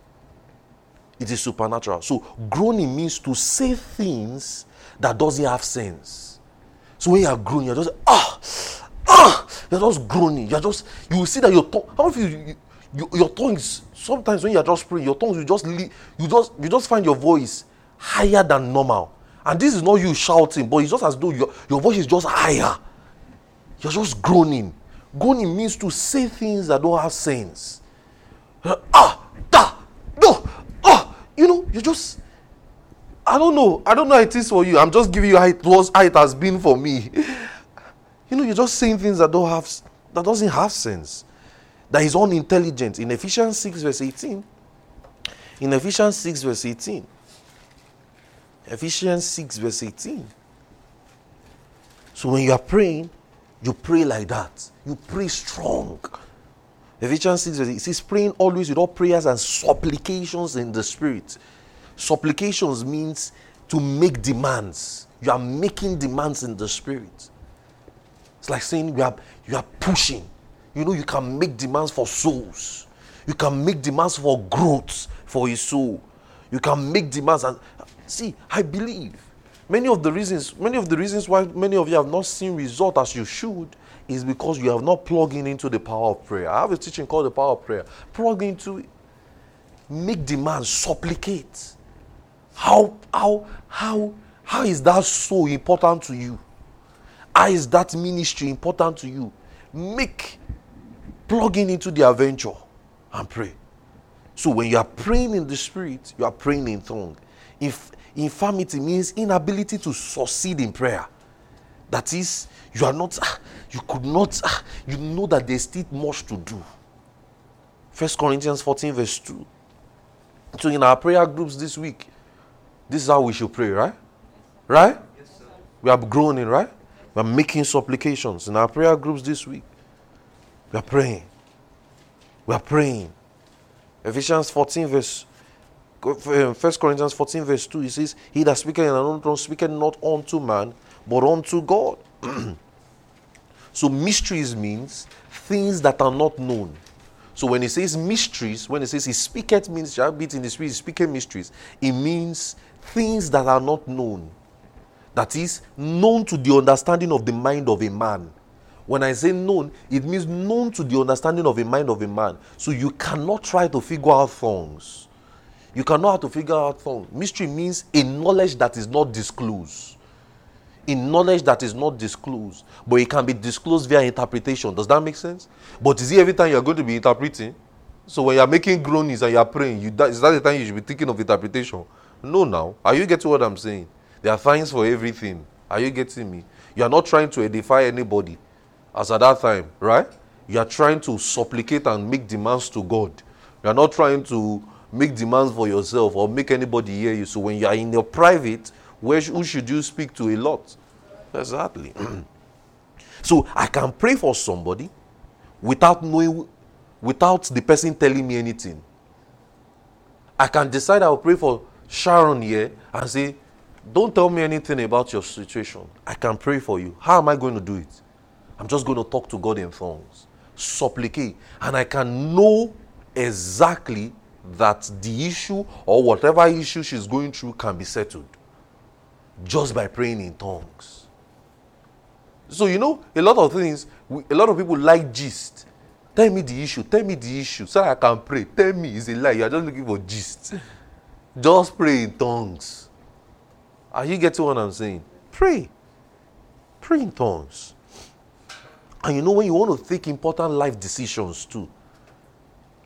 It is supernatural. So groaning means to say things that doesn't have sense. So when you are groaning, you're just ah ah you're just groaning. You're just you will see that your tongue. How many of you, you, your tongue is sometimes when you're just praying, your tongue you just you just you just find your voice higher than normal. And this is not you shouting, but it's just as though your, your voice is just higher. You're just groaning. Groaning means to say things that don't have sense. Ah, da, no, ah, you know, you just I don't know. I don't know how it is for you. I'm just giving you how it was, how it has been for me. You know, you're just saying things that don't have that doesn't have sense. That is unintelligent. In Ephesians 6, verse 18. In Ephesians 6, verse 18. Ephesians 6, verse 18. So when you are praying, you pray like that. You pray strong. Ephesians 6, verse 18. It says, praying always with all prayers and supplications in the Spirit Supplications means to make demands. You are making demands in the spirit. It's like saying you are you are pushing. You know, you can make demands for souls. You can make demands for growth for his soul. You can make demands and see, I believe many of the reasons, many of the reasons why many of you have not seen result as you should is because you have not plugged in into the power of prayer. I have a teaching called the power of prayer. Plug into. Make demands, supplicate. How, how, how, how is that so important to you? How is that ministry important to you? Make plugging into the adventure and pray. So when you are praying in the spirit, you are praying in tongue. If infirmity means inability to succeed in prayer. That is, you are not, ah, you could not, ah, you know that there's still much to do. First Corinthians 14, verse 2. So in our prayer groups this week, this is how we should pray, right? Right? Yes, we are groaning, right? We are making supplications in our prayer groups this week. We are praying. We are praying. Ephesians 14, verse uh, First Corinthians 14, verse 2, he says, He that speaketh in an unknown tongue speaketh not unto man, but unto God. So mysteries means things that are not known. So when he says mysteries, when he says he speaketh means shall be in the spirit, speaking mysteries, it means things that are not known. That is known to the understanding of the mind of a man. When I say known, it means known to the understanding of a mind of a man. So you cannot try to figure out things. You cannot have to figure out things. Mystery means a knowledge that is not disclosed in knowledge that is not disclosed, but it can be disclosed via interpretation. Does that make sense? But is it every time you're going to be interpreting? So when you're making groanings and you're praying, you, that, is that the time you should be thinking of interpretation? No, now. Are you getting what I'm saying? There are signs for everything. Are you getting me? You are not trying to edify anybody as at that time, right? You are trying to supplicate and make demands to God. You are not trying to make demands for yourself or make anybody hear you. So when you are in your private, where, who should you speak to a lot? Exactly. so I can pray for somebody without knowing, without the person telling me anything. I can decide I'll pray for Sharon here and say, Don't tell me anything about your situation. I can pray for you. How am I going to do it? I'm just going to talk to God in tongues, supplicate, and I can know exactly that the issue or whatever issue she's going through can be settled just by praying in tongues. So, you know, a lot of things, a lot of people like gist. Tell me the issue, tell me the issue, so I can pray. Tell me, it's a lie. You're just looking for gist. Just pray in tongues. Are you getting what I'm saying? Pray. Pray in tongues. And you know, when you want to take important life decisions too,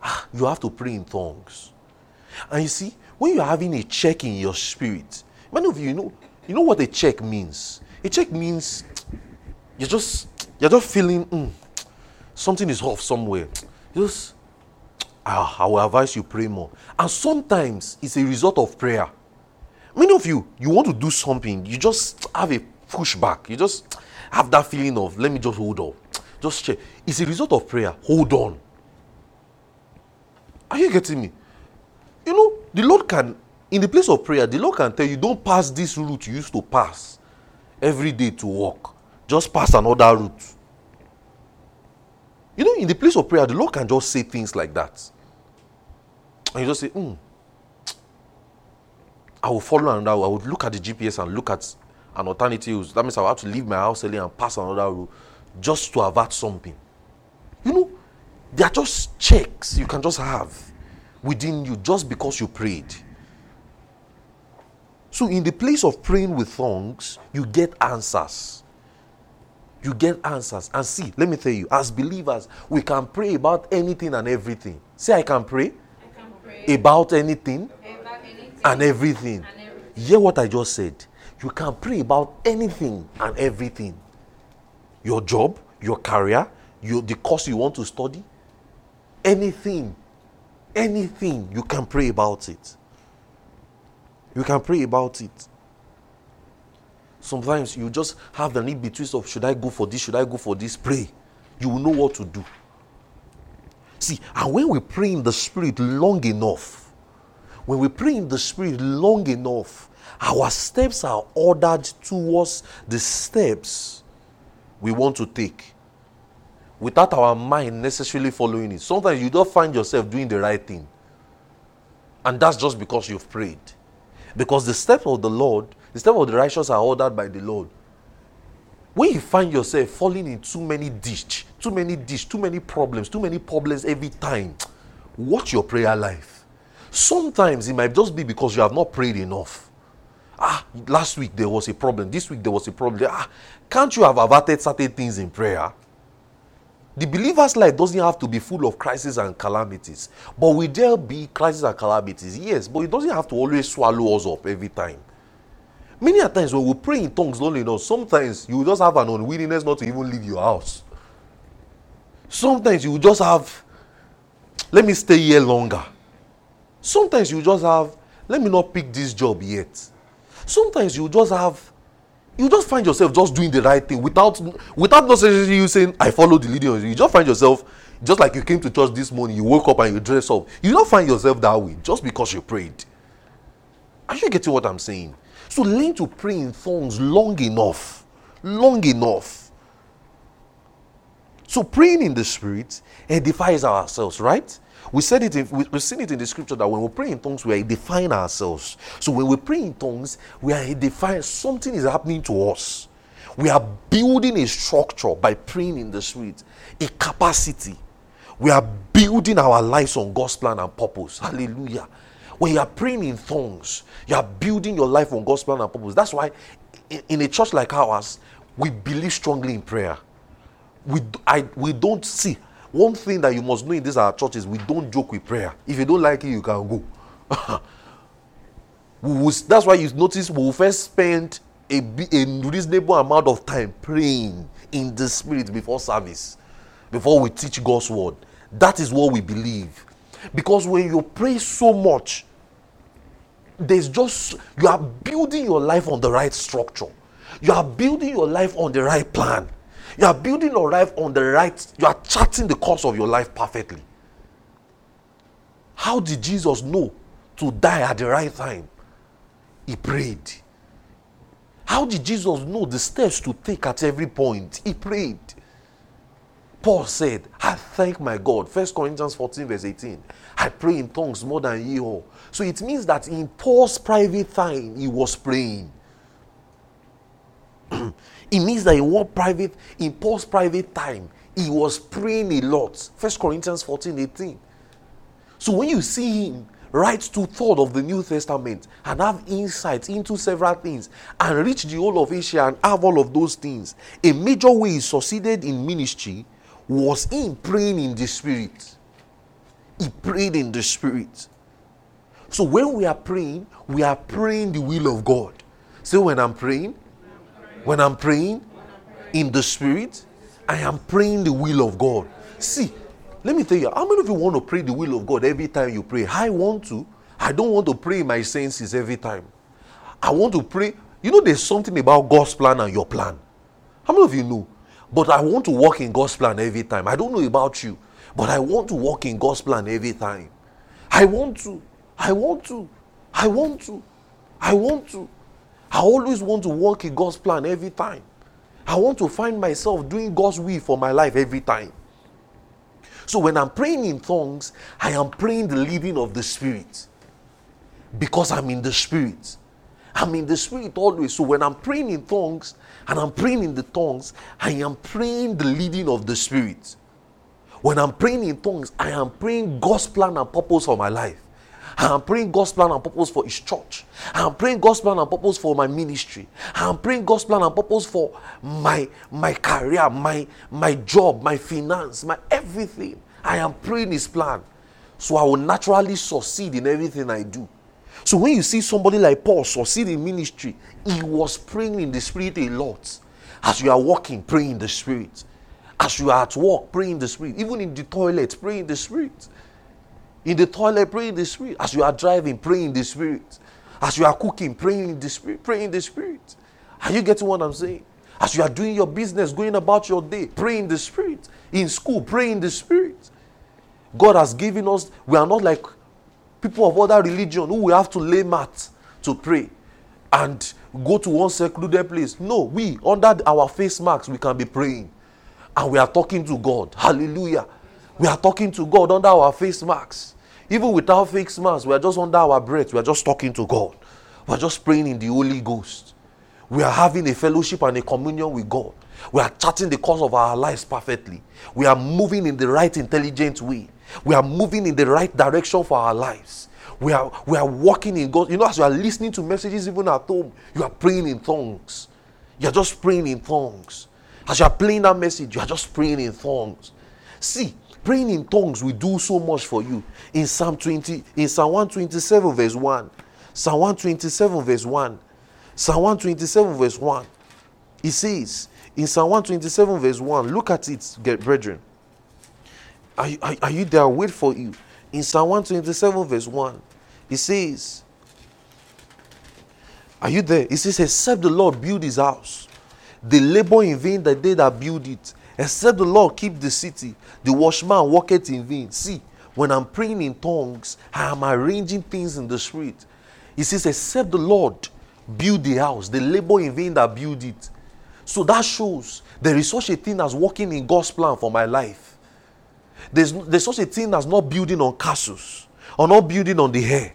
ah, you have to pray in tongues. And you see, when you're having a check in your spirit, many of you, you know, you know what a check means? A check means you're just you're just feeling mm, something is off somewhere. just ah, I will advise you pray more. And sometimes it's a result of prayer. Many of you, you want to do something, you just have a pushback. You just have that feeling of let me just hold on Just check. It's a result of prayer. Hold on. Are you getting me? You know, the Lord can in the place of prayer, the Lord can tell you, don't pass this route you used to pass every day to walk. Just pass another route. You know, in the place of prayer, the Lord can just say things like that. And you just say, hmm, I will follow another. I would look at the GPS and look at an alternative. That means I will have to leave my house early and pass another route just to avert something. You know, they are just checks you can just have within you just because you prayed. So, in the place of praying with tongues, you get answers. You get answers. And see, let me tell you, as believers, we can pray about anything and everything. Say, I can pray, I can pray about, anything about anything and everything. And everything. Hear what I just said. You can pray about anything and everything your job, your career, your, the course you want to study, anything, anything, you can pray about it. You can pray about it. Sometimes you just have the need between of should I go for this, should I go for this? Pray. You will know what to do. See, and when we pray in the spirit long enough, when we pray in the spirit long enough, our steps are ordered towards the steps we want to take without our mind necessarily following it. Sometimes you don't find yourself doing the right thing. And that's just because you've prayed. Because the steps of the Lord, the steps of the righteous are ordered by the Lord. When you find yourself falling in too many ditch, too many ditch, too many problems, too many problems every time, watch your prayer life. Sometimes it might just be because you have not prayed enough. Ah, last week there was a problem. This week there was a problem. Ah, can't you have averted certain things in prayer? The believer's life doesn't have to be full of crises and calamities. But will there be crises and calamities? Yes, but it doesn't have to always swallow us up every time. Many a times when we pray in tongues lonely enough, sometimes you just have an unwillingness not to even leave your house. Sometimes you just have, let me stay here longer. Sometimes you just have, let me not pick this job yet. Sometimes you just have, you just find yourself just doing the right thing without without necessarily you saying i follow the leading you just find yourself just like you came to church this morning you woke up and you dress up. You don't find yourself that way just because you prayed. Are you getting what i'm saying? So learn to pray in tongues long enough long enough. So praying in the spirit edifies ourselves, right? We said it. In, we, we've seen it in the scripture that when we pray in tongues, we are edifying ourselves. So when we pray in tongues, we are edifying. Something is happening to us. We are building a structure by praying in the spirit, a capacity. We are building our lives on God's plan and purpose. Hallelujah. When you are praying in tongues, you are building your life on God's plan and purpose. That's why in a church like ours, we believe strongly in prayer. We, I, we don't see. One thing that you must know in this our church is we don't joke with prayer. If you don't like it, you can go. we will, that's why you notice we will first spend a, a reasonable amount of time praying in the spirit before service, before we teach God's word. That is what we believe. Because when you pray so much, there's just, you are building your life on the right structure. You are building your life on the right plan. You are building your life on the right, you are charting the course of your life perfectly. How did Jesus know to die at the right time? He prayed. How did Jesus know the steps to take at every point? He prayed. Paul said, I thank my God. 1 Corinthians 14, verse 18. I pray in tongues more than ye all. So it means that in Paul's private time, he was praying. it means that in what private, in Paul's private time, he was praying a lot. 1 Corinthians 14, 18. So when you see him write two thirds of the New Testament and have insight into several things and reach the whole of Asia and have all of those things, a major way he succeeded in ministry was in praying in the spirit. He prayed in the spirit. So when we are praying, we are praying the will of God. So when I'm praying, when I'm praying in the spirit, I am praying the will of God. See, let me tell you, how many of you want to pray the will of God every time you pray? I want to. I don't want to pray my senses every time. I want to pray. You know, there's something about God's plan and your plan. How many of you know? But I want to walk in God's plan every time. I don't know about you, but I want to walk in God's plan every time. I want to. I want to. I want to. I want to. I always want to walk in God's plan every time. I want to find myself doing God's will for my life every time. So when I'm praying in tongues, I am praying the leading of the Spirit because I'm in the Spirit. I'm in the Spirit always. So when I'm praying in tongues and I'm praying in the tongues, I am praying the leading of the Spirit. When I'm praying in tongues, I am praying God's plan and purpose for my life. I'm praying God's plan and purpose for His church. I'm praying God's plan and purpose for my ministry. I'm praying God's plan and purpose for my my career, my my job, my finance, my everything. I am praying His plan, so I will naturally succeed in everything I do. So when you see somebody like Paul succeed in ministry, he was praying in the spirit a lot. As you are walking, praying in the spirit. As you are at work, praying in the spirit. Even in the toilet, praying in the spirit. In the toilet, pray in the spirit. As you are driving, pray in the spirit. As you are cooking, praying in the spirit. Pray in the spirit. Are you getting what I'm saying? As you are doing your business, going about your day, pray in the spirit. In school, pray in the spirit. God has given us, we are not like people of other religion who we have to lay mat to pray and go to one secluded place. No, we, under our face marks, we can be praying. And we are talking to God. Hallelujah. We are talking to God under our face masks. Even without face masks, we are just under our breath. We are just talking to God. We are just praying in the Holy Ghost. We are having a fellowship and a communion with God. We are charting the course of our lives perfectly. We are moving in the right intelligent way. We are moving in the right direction for our lives. We are, we are walking in God. You know, as you are listening to messages even at home, you are praying in tongues. You are just praying in tongues. As you are playing that message, you are just praying in tongues. See, Praying in tongues will do so much for you. In Psalm 20, in Psalm 127, verse 1. Psalm 127, verse 1. Psalm 127, verse 1. It says, in Psalm 127, verse 1, look at it, brethren. Are, are, are you there? wait for you. In Psalm 127, verse 1, it says, Are you there? It says, Except the Lord build his house, they labor in vain that they that build it. Except the Lord keep the city, the watchman walketh in vain. See, when I'm praying in tongues, I am arranging things in the spirit. He says, Except the Lord build the house, the labor in vain that build it. So that shows there is such a thing as working in God's plan for my life. There's, there's such a thing as not building on castles or not building on the hair,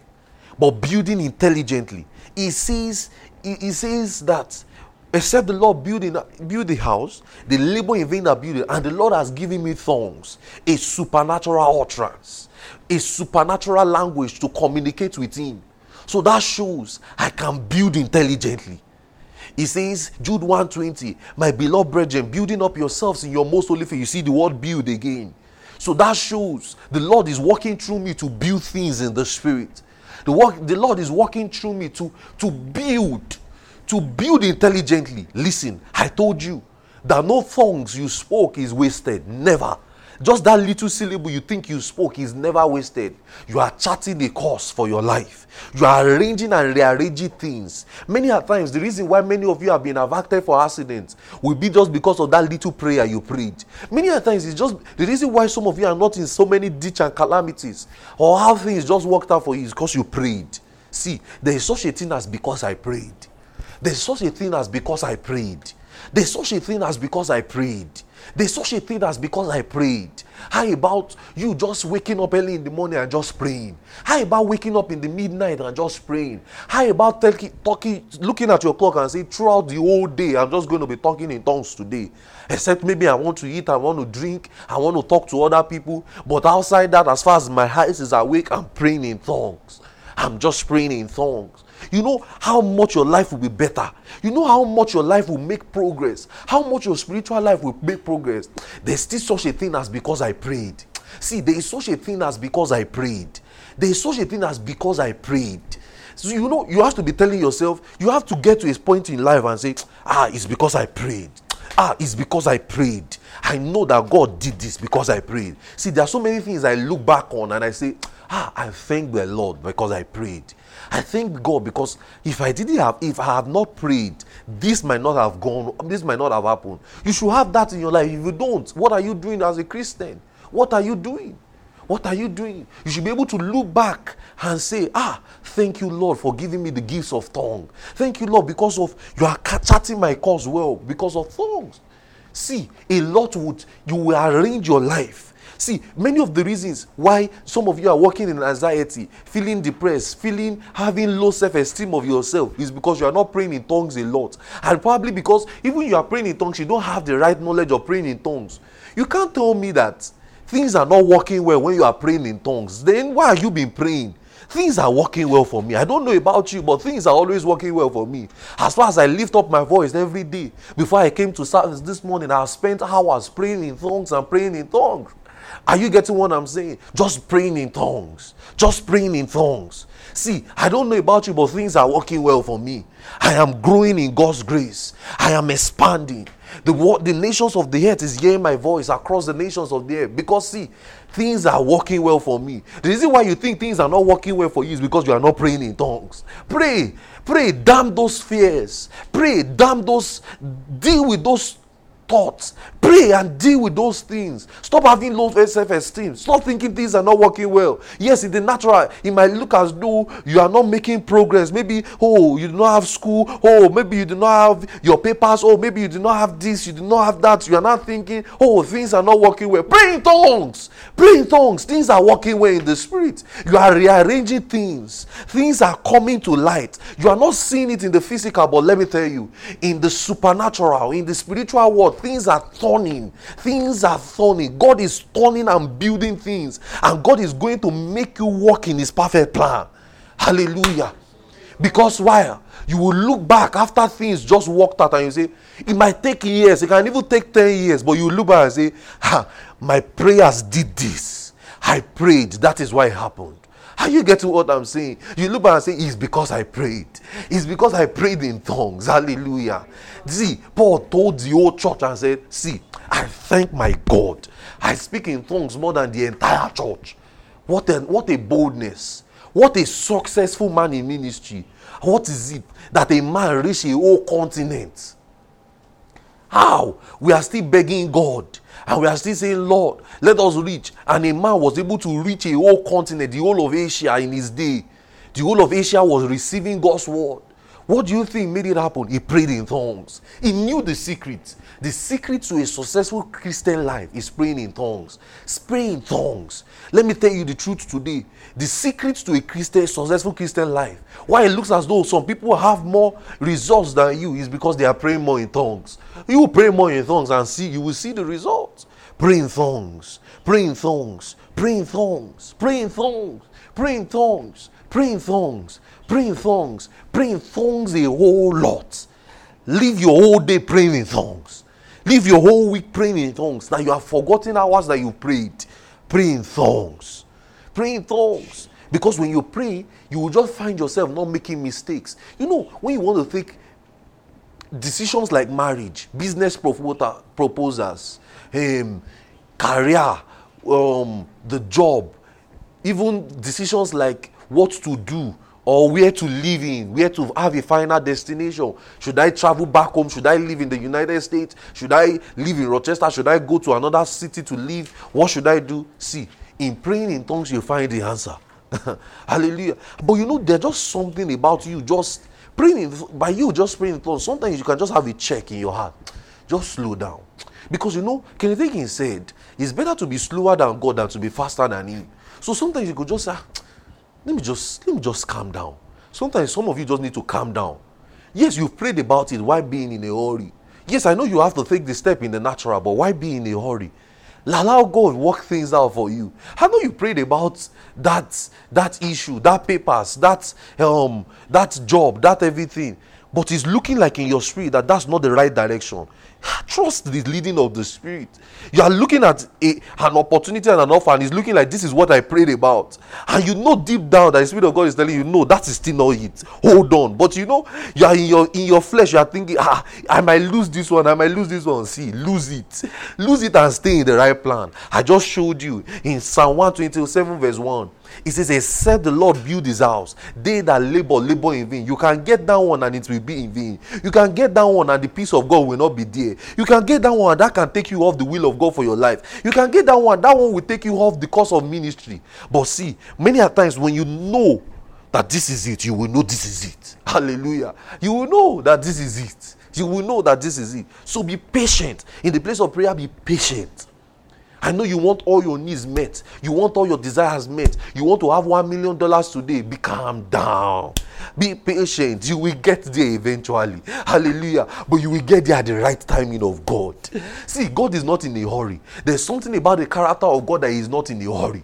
but building intelligently. He says, he, he says that except the Lord build, in, build the house, the labor in vain that build it, and the Lord has given me tongues, a supernatural utterance, a supernatural language to communicate with Him. So that shows I can build intelligently. He says, Jude 120, my beloved brethren, building up yourselves in your most holy faith. You see the word build again. So that shows the Lord is working through me to build things in the spirit. The, work, the Lord is working through me to, to build, to build intelligently. Listen, I told you that no tongues you spoke is wasted. Never. Just that little syllable you think you spoke is never wasted. You are charting a course for your life. You are arranging and rearranging things. Many times, the reason why many of you have been evicted for accidents will be just because of that little prayer you prayed. Many times, it's just the reason why some of you are not in so many ditch and calamities or how things just worked out for you is because you prayed. See, there is such a thing as because I prayed. There's such a thing as because I prayed. There's such a thing as because I prayed. There's such a thing as because I prayed. How about you just waking up early in the morning and just praying? How about waking up in the midnight and just praying? How about talking, talking looking at your clock and say, throughout the whole day, I'm just going to be talking in tongues today? Except maybe I want to eat, I want to drink, I want to talk to other people. But outside that, as far as my eyes is awake, I'm praying in tongues. I'm just praying in tongues. You know how much your life will be better. You know how much your life will make progress. How much your spiritual life will make progress. There's still such a thing as because I prayed. See, there is such a thing as because I prayed. There is such a thing as because I prayed. So you know, you have to be telling yourself, you have to get to a point in life and say, ah, it's because I prayed. Ah, it's because I prayed. I know that God did this because I prayed. See, there are so many things I look back on and I say, ah, I thank the Lord because I prayed. I thank God because if I didn't have, if I have not prayed, this might not have gone, this might not have happened. You should have that in your life. If you don't, what are you doing as a Christian? What are you doing? What are you doing? You should be able to look back and say, Ah, thank you, Lord, for giving me the gifts of tongue. Thank you, Lord, because of you are charting my cause well because of tongues. See, a lot would you will arrange your life See, many of the reasons why some of you are working in anxiety, feeling depressed, feeling having low self-esteem of yourself is because you are not praying in tongues a lot. And probably because even you are praying in tongues, you don't have the right knowledge of praying in tongues. You can't tell me that things are not working well when you are praying in tongues. Then why have you been praying? things are working well for me. I don't know about you, but things are always working well for me. As far as I lift up my voice every day, before I came to service this morning, I spent hours praying in tongues and praying in tongues. Are you getting what I'm saying? Just praying in tongues. Just praying in tongues. See, I don't know about you, but things are working well for me. I am growing in God's grace. I am expanding. The, the nations of the earth is hearing my voice across the nations of the earth. Because, see, things are working well for me. The reason why you think things are not working well for you is because you are not praying in tongues. Pray. Pray. Damn those fears. Pray. Damn those. Deal with those thoughts. Pray and deal with those things. Stop having low self esteem. Stop thinking things are not working well. Yes, in the natural, it might look as though you are not making progress. Maybe, oh, you do not have school. Oh, maybe you do not have your papers. Oh, maybe you do not have this. You do not have that. You are not thinking, oh, things are not working well. Pray in tongues. Pray in tongues. Things are working well in the spirit. You are rearranging things. Things are coming to light. You are not seeing it in the physical, but let me tell you, in the supernatural, in the spiritual world, things are turning. Things are turning. God is turning and building things. And God is going to make you walk in His perfect plan. Hallelujah. Because why? you will look back after things just worked out and you say, it might take years, it can even take 10 years, but you look back and say, ha, my prayers did this. I prayed, that is why it happened. Are you getting what I'm saying? You look back and say, It's because I prayed. It's because I prayed in tongues. Hallelujah. See, Paul told the whole church and said, See, I thank my God. I speak in tongues more than the entire church. What a, what a boldness. What a successful man in ministry. What is it that a man reach a whole continent? How? We are still begging God and we are still saying, Lord, let us reach. And a man was able to reach a whole continent, the whole of Asia in his day. The whole of Asia was receiving God's word. What do you think made it happen? He prayed in tongues. He knew the secret. The secret to a successful Christian life is praying in tongues. Praying in tongues. Let me tell you the truth today. The secret to a Christian, successful Christian life, why it looks as though some people have more results than you, is because they are praying more in tongues. You pray more in tongues and see, you will see the results. Pray in tongues, pray in tongues, pray in tongues, pray in tongues, pray in tongues, pray in tongues, pray in tongues, pray in tongues a whole lot. Live your whole day praying in tongues. Live your whole week praying in tongues. Now you have forgotten hours that you prayed. Pray in tongues. Pray in. Because when you pray, you will just find yourself not making mistakes. You know, when you want to take decisions like marriage, business proposals, um, career, um, the job, even decisions like what to do or where to live in, where to have a final destination. Should I travel back home? Should I live in the United States? Should I live in Rochester? Should I go to another city to live? What should I do? See, in praying in tongues, you find the answer. Hallelujah. But you know, there's just something about you just praying in, by you just praying in tongues. Sometimes you can just have a check in your heart. Just slow down. Because you know, Kenneth Hagin said, it's better to be slower than God than to be faster than Him. So sometimes you could just say, ah, let me just let me just calm down. Sometimes some of you just need to calm down. Yes, you've prayed about it. Why being in a hurry? Yes, I know you have to take the step in the natural, but why be in a hurry? Allow God work things out for you. I know you prayed about that that issue, that papers, that um that job, that everything, but it's looking like in your spirit that that's not the right direction. Trust the leading of the Spirit. You are looking at a, an opportunity and an offer, and it's looking like this is what I prayed about. And you know deep down that the Spirit of God is telling you, no, that is still not it. Hold on. But you know, you are in your in your flesh, you are thinking, ah, I might lose this one, I might lose this one. See, lose it. Lose it and stay in the right plan. I just showed you in Psalm 127, verse 1. It says, Except the Lord build his house, they that labor, labor in vain. You can get that one and it will be in vain. You can get that one and the peace of God will not be there. You can get that one that can take you off the will of God for your life. You can get that one, that one will take you off the course of ministry. But see, many a times when you know that this is it, you will know this is it. Hallelujah. You will know that this is it. You will know that this is it. So be patient. In the place of prayer, be patient. I know you want all your needs met. You want all your desires met. You want to have one million dollars today. Be calm down. Be patient. You will get there eventually. Hallelujah. But you will get there at the right timing of God. See, God is not in a hurry. There's something about the character of God that is not in a hurry.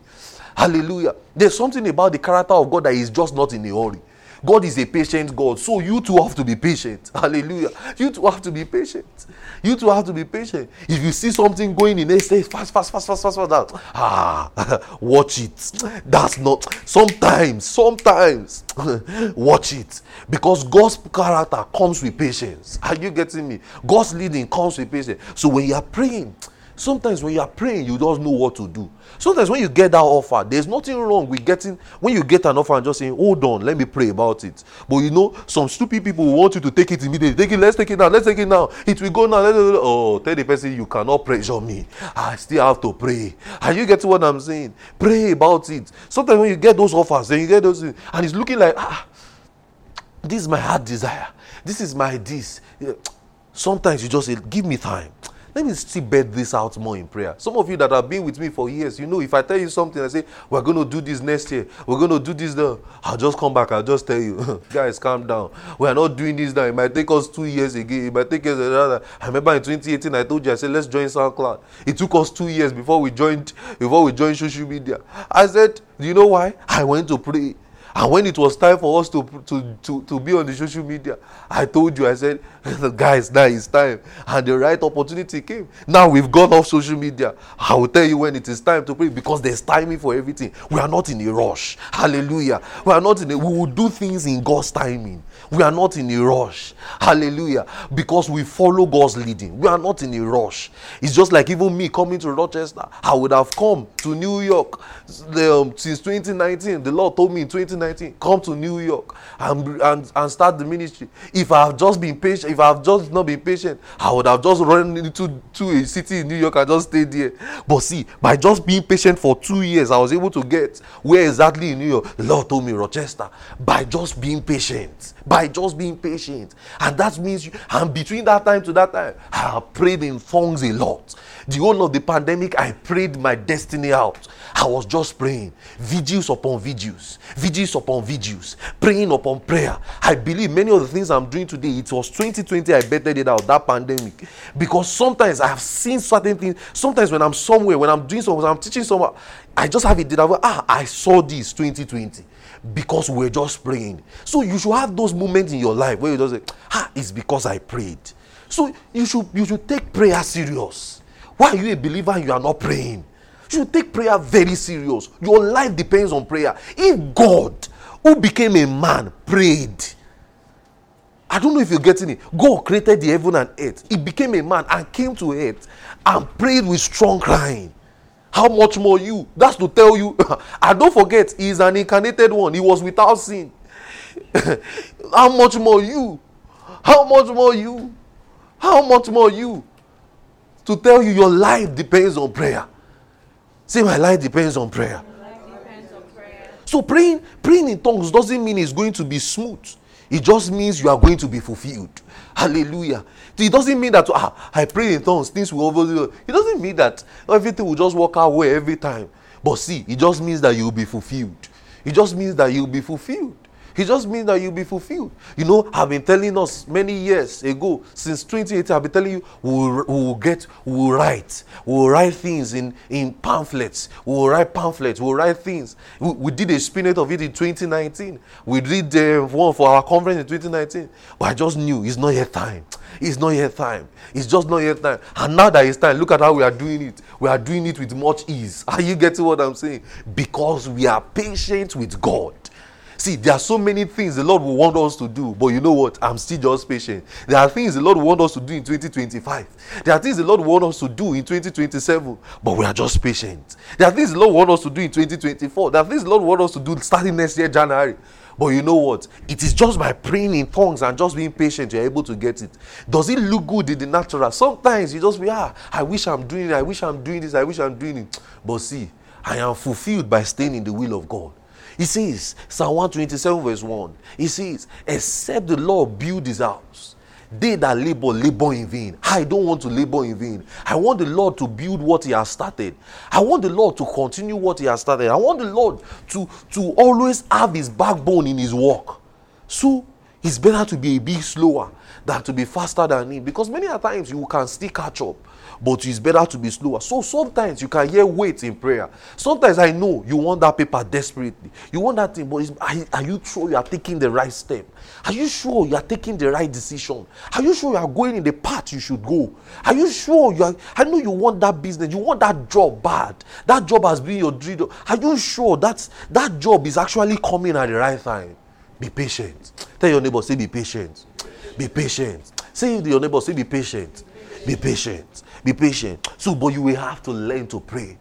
Hallelujah. There's something about the character of God that is just not in a hurry. God is a patient God. So you too have to be patient. Hallelujah. You too have to be patient. You too have to be patient. If you see something going in, say fast, fast, fast, fast, fast, fast. That ah, watch it. That's not sometimes, sometimes watch it. Because God's character comes with patience. Are you getting me? God's leading comes with patience. So when you are praying, Sometimes when you are praying, you don't know what to do. Sometimes when you get that offer, there's nothing wrong with getting when you get an offer and just saying, Hold on, let me pray about it. But you know, some stupid people want you to take it immediately. Take it, let's take it now, let's take it now. It will go now. Oh, tell the person you cannot pressure me. I still have to pray. Are you getting what I'm saying? Pray about it. Sometimes when you get those offers, then you get those and it's looking like ah, this is my heart desire. This is my this. Sometimes you just say, Give me time let me still bed this out more in prayer. Some of you that have been with me for years, you know, if I tell you something, I say, we're going to do this next year, we're going to do this now, I'll just come back, I'll just tell you, guys, calm down. We're not doing this now. It might take us two years again. It might take us another. I remember in 2018, I told you, I said, let's join SoundCloud. It took us two years before we joined, before we joined social media. I said, do you know why? I went to pray. And when it was time for us to, to, to, to be on the social media, I told you, I said, guys, now it's time. And the right opportunity came. Now we've gone off social media. I will tell you when it is time to pray because there's timing for everything. We are not in a rush. Hallelujah. We are not in a, we will do things in God's timing. We are not in a rush. Hallelujah. Because we follow God's leading. We are not in a rush. It's just like even me coming to Rochester. I would have come to New York um, since 2019. The Lord told me in 2019 2019, come to New York and, and, and start the ministry. If I have just been patient, if I have just not been patient, I would have just run into to a city in New York and just stayed there. But see, by just being patient for two years, I was able to get where exactly in New York. The Lord told me Rochester. By just being patient, by just being patient, and that means, you, and between that time to that time, I prayed in tongues a lot. The whole of the pandemic, I prayed my destiny out. I was just praying, vigils upon vigils, vigils upon vigils, praying upon prayer. I believe many of the things I'm doing today, it was 2020 I bettered it out, that pandemic. Because sometimes I have seen certain things. Sometimes when I'm somewhere, when I'm doing something, I'm teaching someone, I just have it. Ah, I saw this 2020 because we're just praying. So you should have those moments in your life where you just say, ah, it's because I prayed. So you should you should take prayer serious. Why are you a believer and you are not praying? You should take prayer very serious. Your life depends on prayer. If God, who became a man, prayed, I don't know if you're getting it. God created the heaven and earth. He became a man and came to earth and prayed with strong crying. How much more you? That's to tell you. and don't forget, he is an incarnated one. He was without sin. How much more you? How much more you? How much more you? To tell you your life depends on prayer. Say, my life depends on prayer. Depends on prayer. So praying, praying in tongues doesn't mean it's going to be smooth. It just means you are going to be fulfilled. Hallelujah. It doesn't mean that ah, I pray in tongues, things will over. It doesn't mean that everything will just work well every time. But see, it just means that you will be fulfilled. It just means that you will be fulfilled. It just means that you'll be fulfilled. You know, I've been telling us many years ago, since 2018, I've been telling you we'll, we'll get, we'll write, we'll write things in, in pamphlets, we'll write pamphlets, we'll write things. We, we did a spin-out of it in 2019. We did uh, one for our conference in 2019. But I just knew it's not yet time. It's not yet time. It's just not yet time. And now that it's time, look at how we are doing it. We are doing it with much ease. Are you getting what I'm saying? Because we are patient with God. See, there are so many things the Lord will want us to do, but you know what? I'm still just patient. There are things the Lord will want us to do in 2025. There are things the Lord will want us to do in 2027, but we are just patient. There are things the Lord will want us to do in 2024. There are things the Lord will want us to do starting next year, January. But you know what? It is just by praying in tongues and just being patient, you're able to get it. Does it look good in the natural? Sometimes you just be, ah, I wish I'm doing it, I wish I'm doing this, I wish I'm doing it. But see, I am fulfilled by staying in the will of God. He says, Psalm 127, verse 1, he says, Except the Lord build his house, they that labor, labor in vain. I don't want to labor in vain. I want the Lord to build what he has started. I want the Lord to continue what he has started. I want the Lord to, to always have his backbone in his work. So it's better to be a bit slower than to be faster than him because many a times you can still catch up but it's better to be slower. So sometimes you can hear weight in prayer. Sometimes I know you want that paper desperately. You want that thing, but are, are you sure you are taking the right step? Are you sure you are taking the right decision? Are you sure you are going in the path you should go? Are you sure you are? I know you want that business, you want that job bad. That job has been your dream. Are you sure that that job is actually coming at the right time? Be patient. Tell your neighbor, say, be patient. Be patient. Say to your neighbor, say, be patient. Be patient. Be patient. So, but you will have to learn to pray.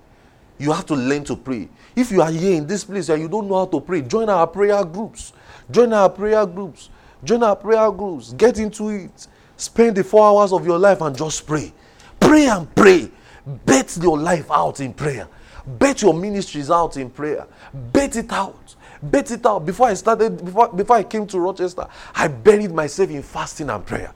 You have to learn to pray. If you are here in this place and you don't know how to pray, join our prayer groups. Join our prayer groups. Join our prayer groups. Get into it. Spend the four hours of your life and just pray. Pray and pray. Bet your life out in prayer. Bet your ministries out in prayer. Bet it out. Bet it out. Before I started, before, before I came to Rochester, I buried myself in fasting and prayer.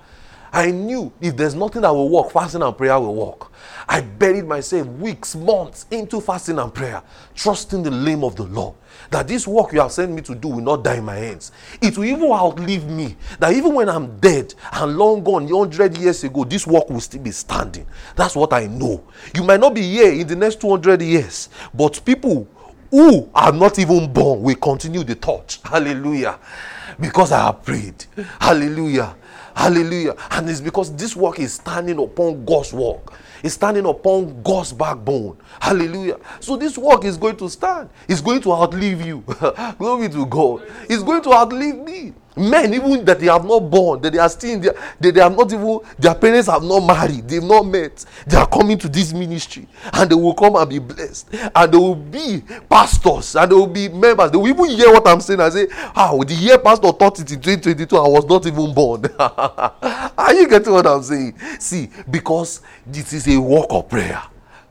I knew if there's nothing that will work, fasting and prayer will work. I buried myself weeks, months into fasting and prayer, trusting the name of the Lord. That this work you have sent me to do will not die in my hands. It will even outlive me. That even when I'm dead and long gone, 100 years ago, this work will still be standing. That's what I know. You might not be here in the next 200 years, but people who are not even born will continue the torch. Hallelujah. Because I have prayed. Hallelujah. Hallelujah. And it's because this work is standing upon God's work. It's standing upon God's backbone. Hallelujah. So this work is going to stand. It's going to outlive you. Glory to God. It's going to outlive me. Men, even that they have not born, that they are still in their, they, they have not even, their parents have not married, they've not met. They are coming to this ministry and they will come and be blessed. And they will be pastors and they will be members. They will even hear what I'm saying and say, How oh, the year pastor taught it in 2022, I was not even born. are you getting what I'm saying? See, because this is a work of prayer.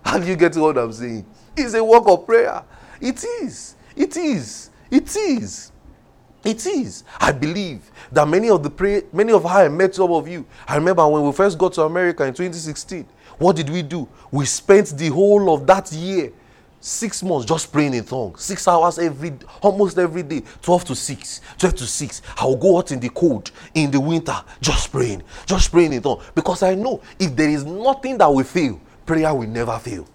Are you getting what I'm saying? It's a work of prayer. It is. It is. It is. It is. I believe that many of the pray, many of how I met some of you. I remember when we first got to America in 2016. What did we do? We spent the whole of that year, six months, just praying in tongues. Six hours every, almost every day, 12 to 6, 12 to 6. I will go out in the cold, in the winter, just praying, just praying in tongues. Because I know if there is nothing that will fail, prayer will never fail.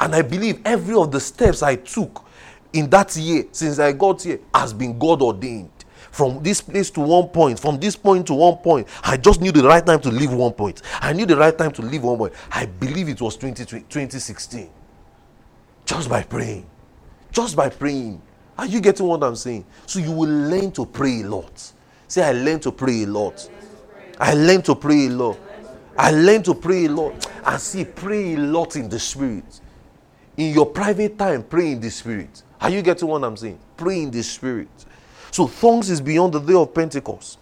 And I believe every of the steps I took in that year since I got here has been God ordained. From this place to one point, from this point to one point, I just knew the right time to leave one point. I knew the right time to leave one point. I believe it was 20, 2016. Just by praying. Just by praying. Are you getting what I'm saying? So you will learn to pray a lot. Say, I learned to pray a lot. I learned to pray a lot. I learned to pray a lot. And see, pray a lot in the spirit. In your private time, pray in the spirit. Are you getting what I'm saying? Pray in the spirit. So tongues is beyond the day of Pentecost.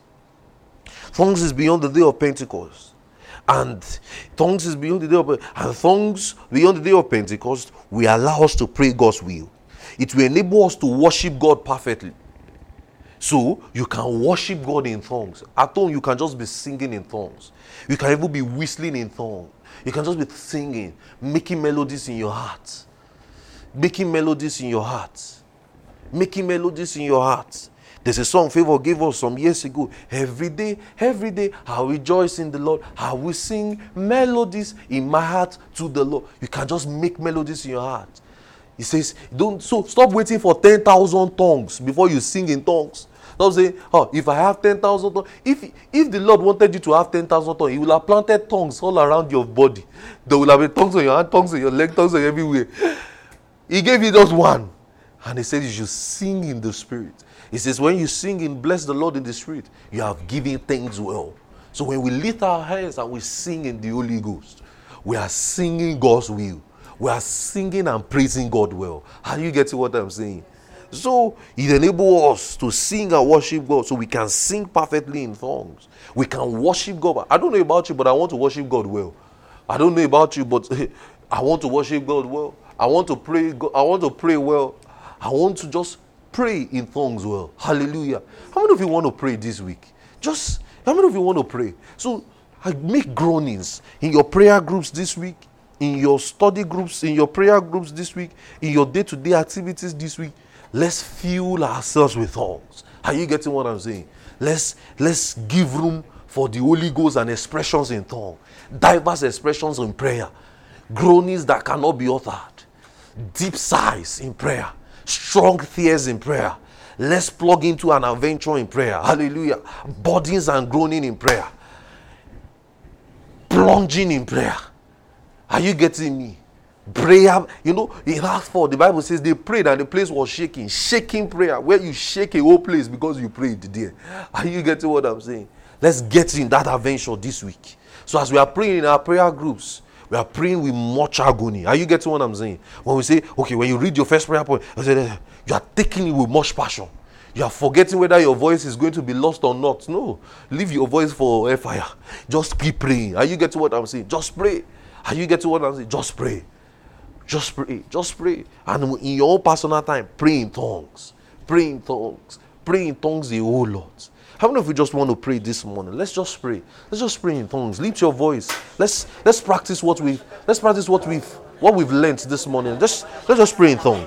Tongues is beyond the day of Pentecost. And tongues is beyond the day of and tongues beyond the day of Pentecost will allow us to pray God's will. It will enable us to worship God perfectly. So you can worship God in tongues. At home, you can just be singing in tongues. You can even be whistling in tongues. You can just be singing, making melodies in your heart making melodies in your heart. Making melodies in your heart. There's a song Favor gave us some years ago. Every day, every day, I rejoice in the Lord. I will sing melodies in my heart to the Lord. You can just make melodies in your heart. He says, "Don't so stop waiting for ten thousand tongues before you sing in tongues." Stop saying, "Oh, if I have ten thousand tongues, if if the Lord wanted you to have ten thousand tongues, He will have planted tongues all around your body. There will have been tongues on your hand, tongues on your leg, tongues on everywhere." He gave you just one. And he said you should sing in the spirit. He says, when you sing and bless the Lord in the spirit, you have given things well. So when we lift our hands and we sing in the Holy Ghost, we are singing God's will. We are singing and praising God well. Are you getting what I'm saying? So it enables us to sing and worship God so we can sing perfectly in tongues. We can worship God. I don't know about you, but I want to worship God well. I don't know about you, but I want to worship God well. I want to pray. I want to pray well. I want to just pray in tongues well. Hallelujah. How many of you want to pray this week? Just how many of you want to pray? So I make groanings in your prayer groups this week, in your study groups, in your prayer groups this week, in your day-to-day activities this week. Let's fuel ourselves with tongues. Are you getting what I'm saying? Let's let's give room for the Holy Ghost and expressions in tongue, diverse expressions in prayer, groanings that cannot be uttered deep sighs in prayer, strong tears in prayer. Let's plug into an adventure in prayer. Hallelujah. Bodies and groaning in prayer. Plunging in prayer. Are you getting me? Prayer, you know, in Acts 4, the Bible says they prayed and the place was shaking. Shaking prayer, where you shake a whole place because you prayed there. Are you getting what I'm saying? Let's get in that adventure this week. So, as we are praying in our prayer groups, we are praying with much agony. Are you getting what I'm saying? When we say, okay, when you read your first prayer point, say, eh, you are taking it with much passion. You are forgetting whether your voice is going to be lost or not. No, leave your voice for a fire. Just keep praying. Are you getting what I'm saying? Just pray. Are you getting what I'm saying? Just pray. Just pray. Just pray. And in your own personal time, pray in tongues. Pray in tongues. Pray in tongues the whole lot. How many of you just want to pray this morning? Let's just pray. Let's just pray in tongues. Lift your voice. Let's let's practice what we've let's practice what we've what we've learned this morning. Just let's just pray in tongues.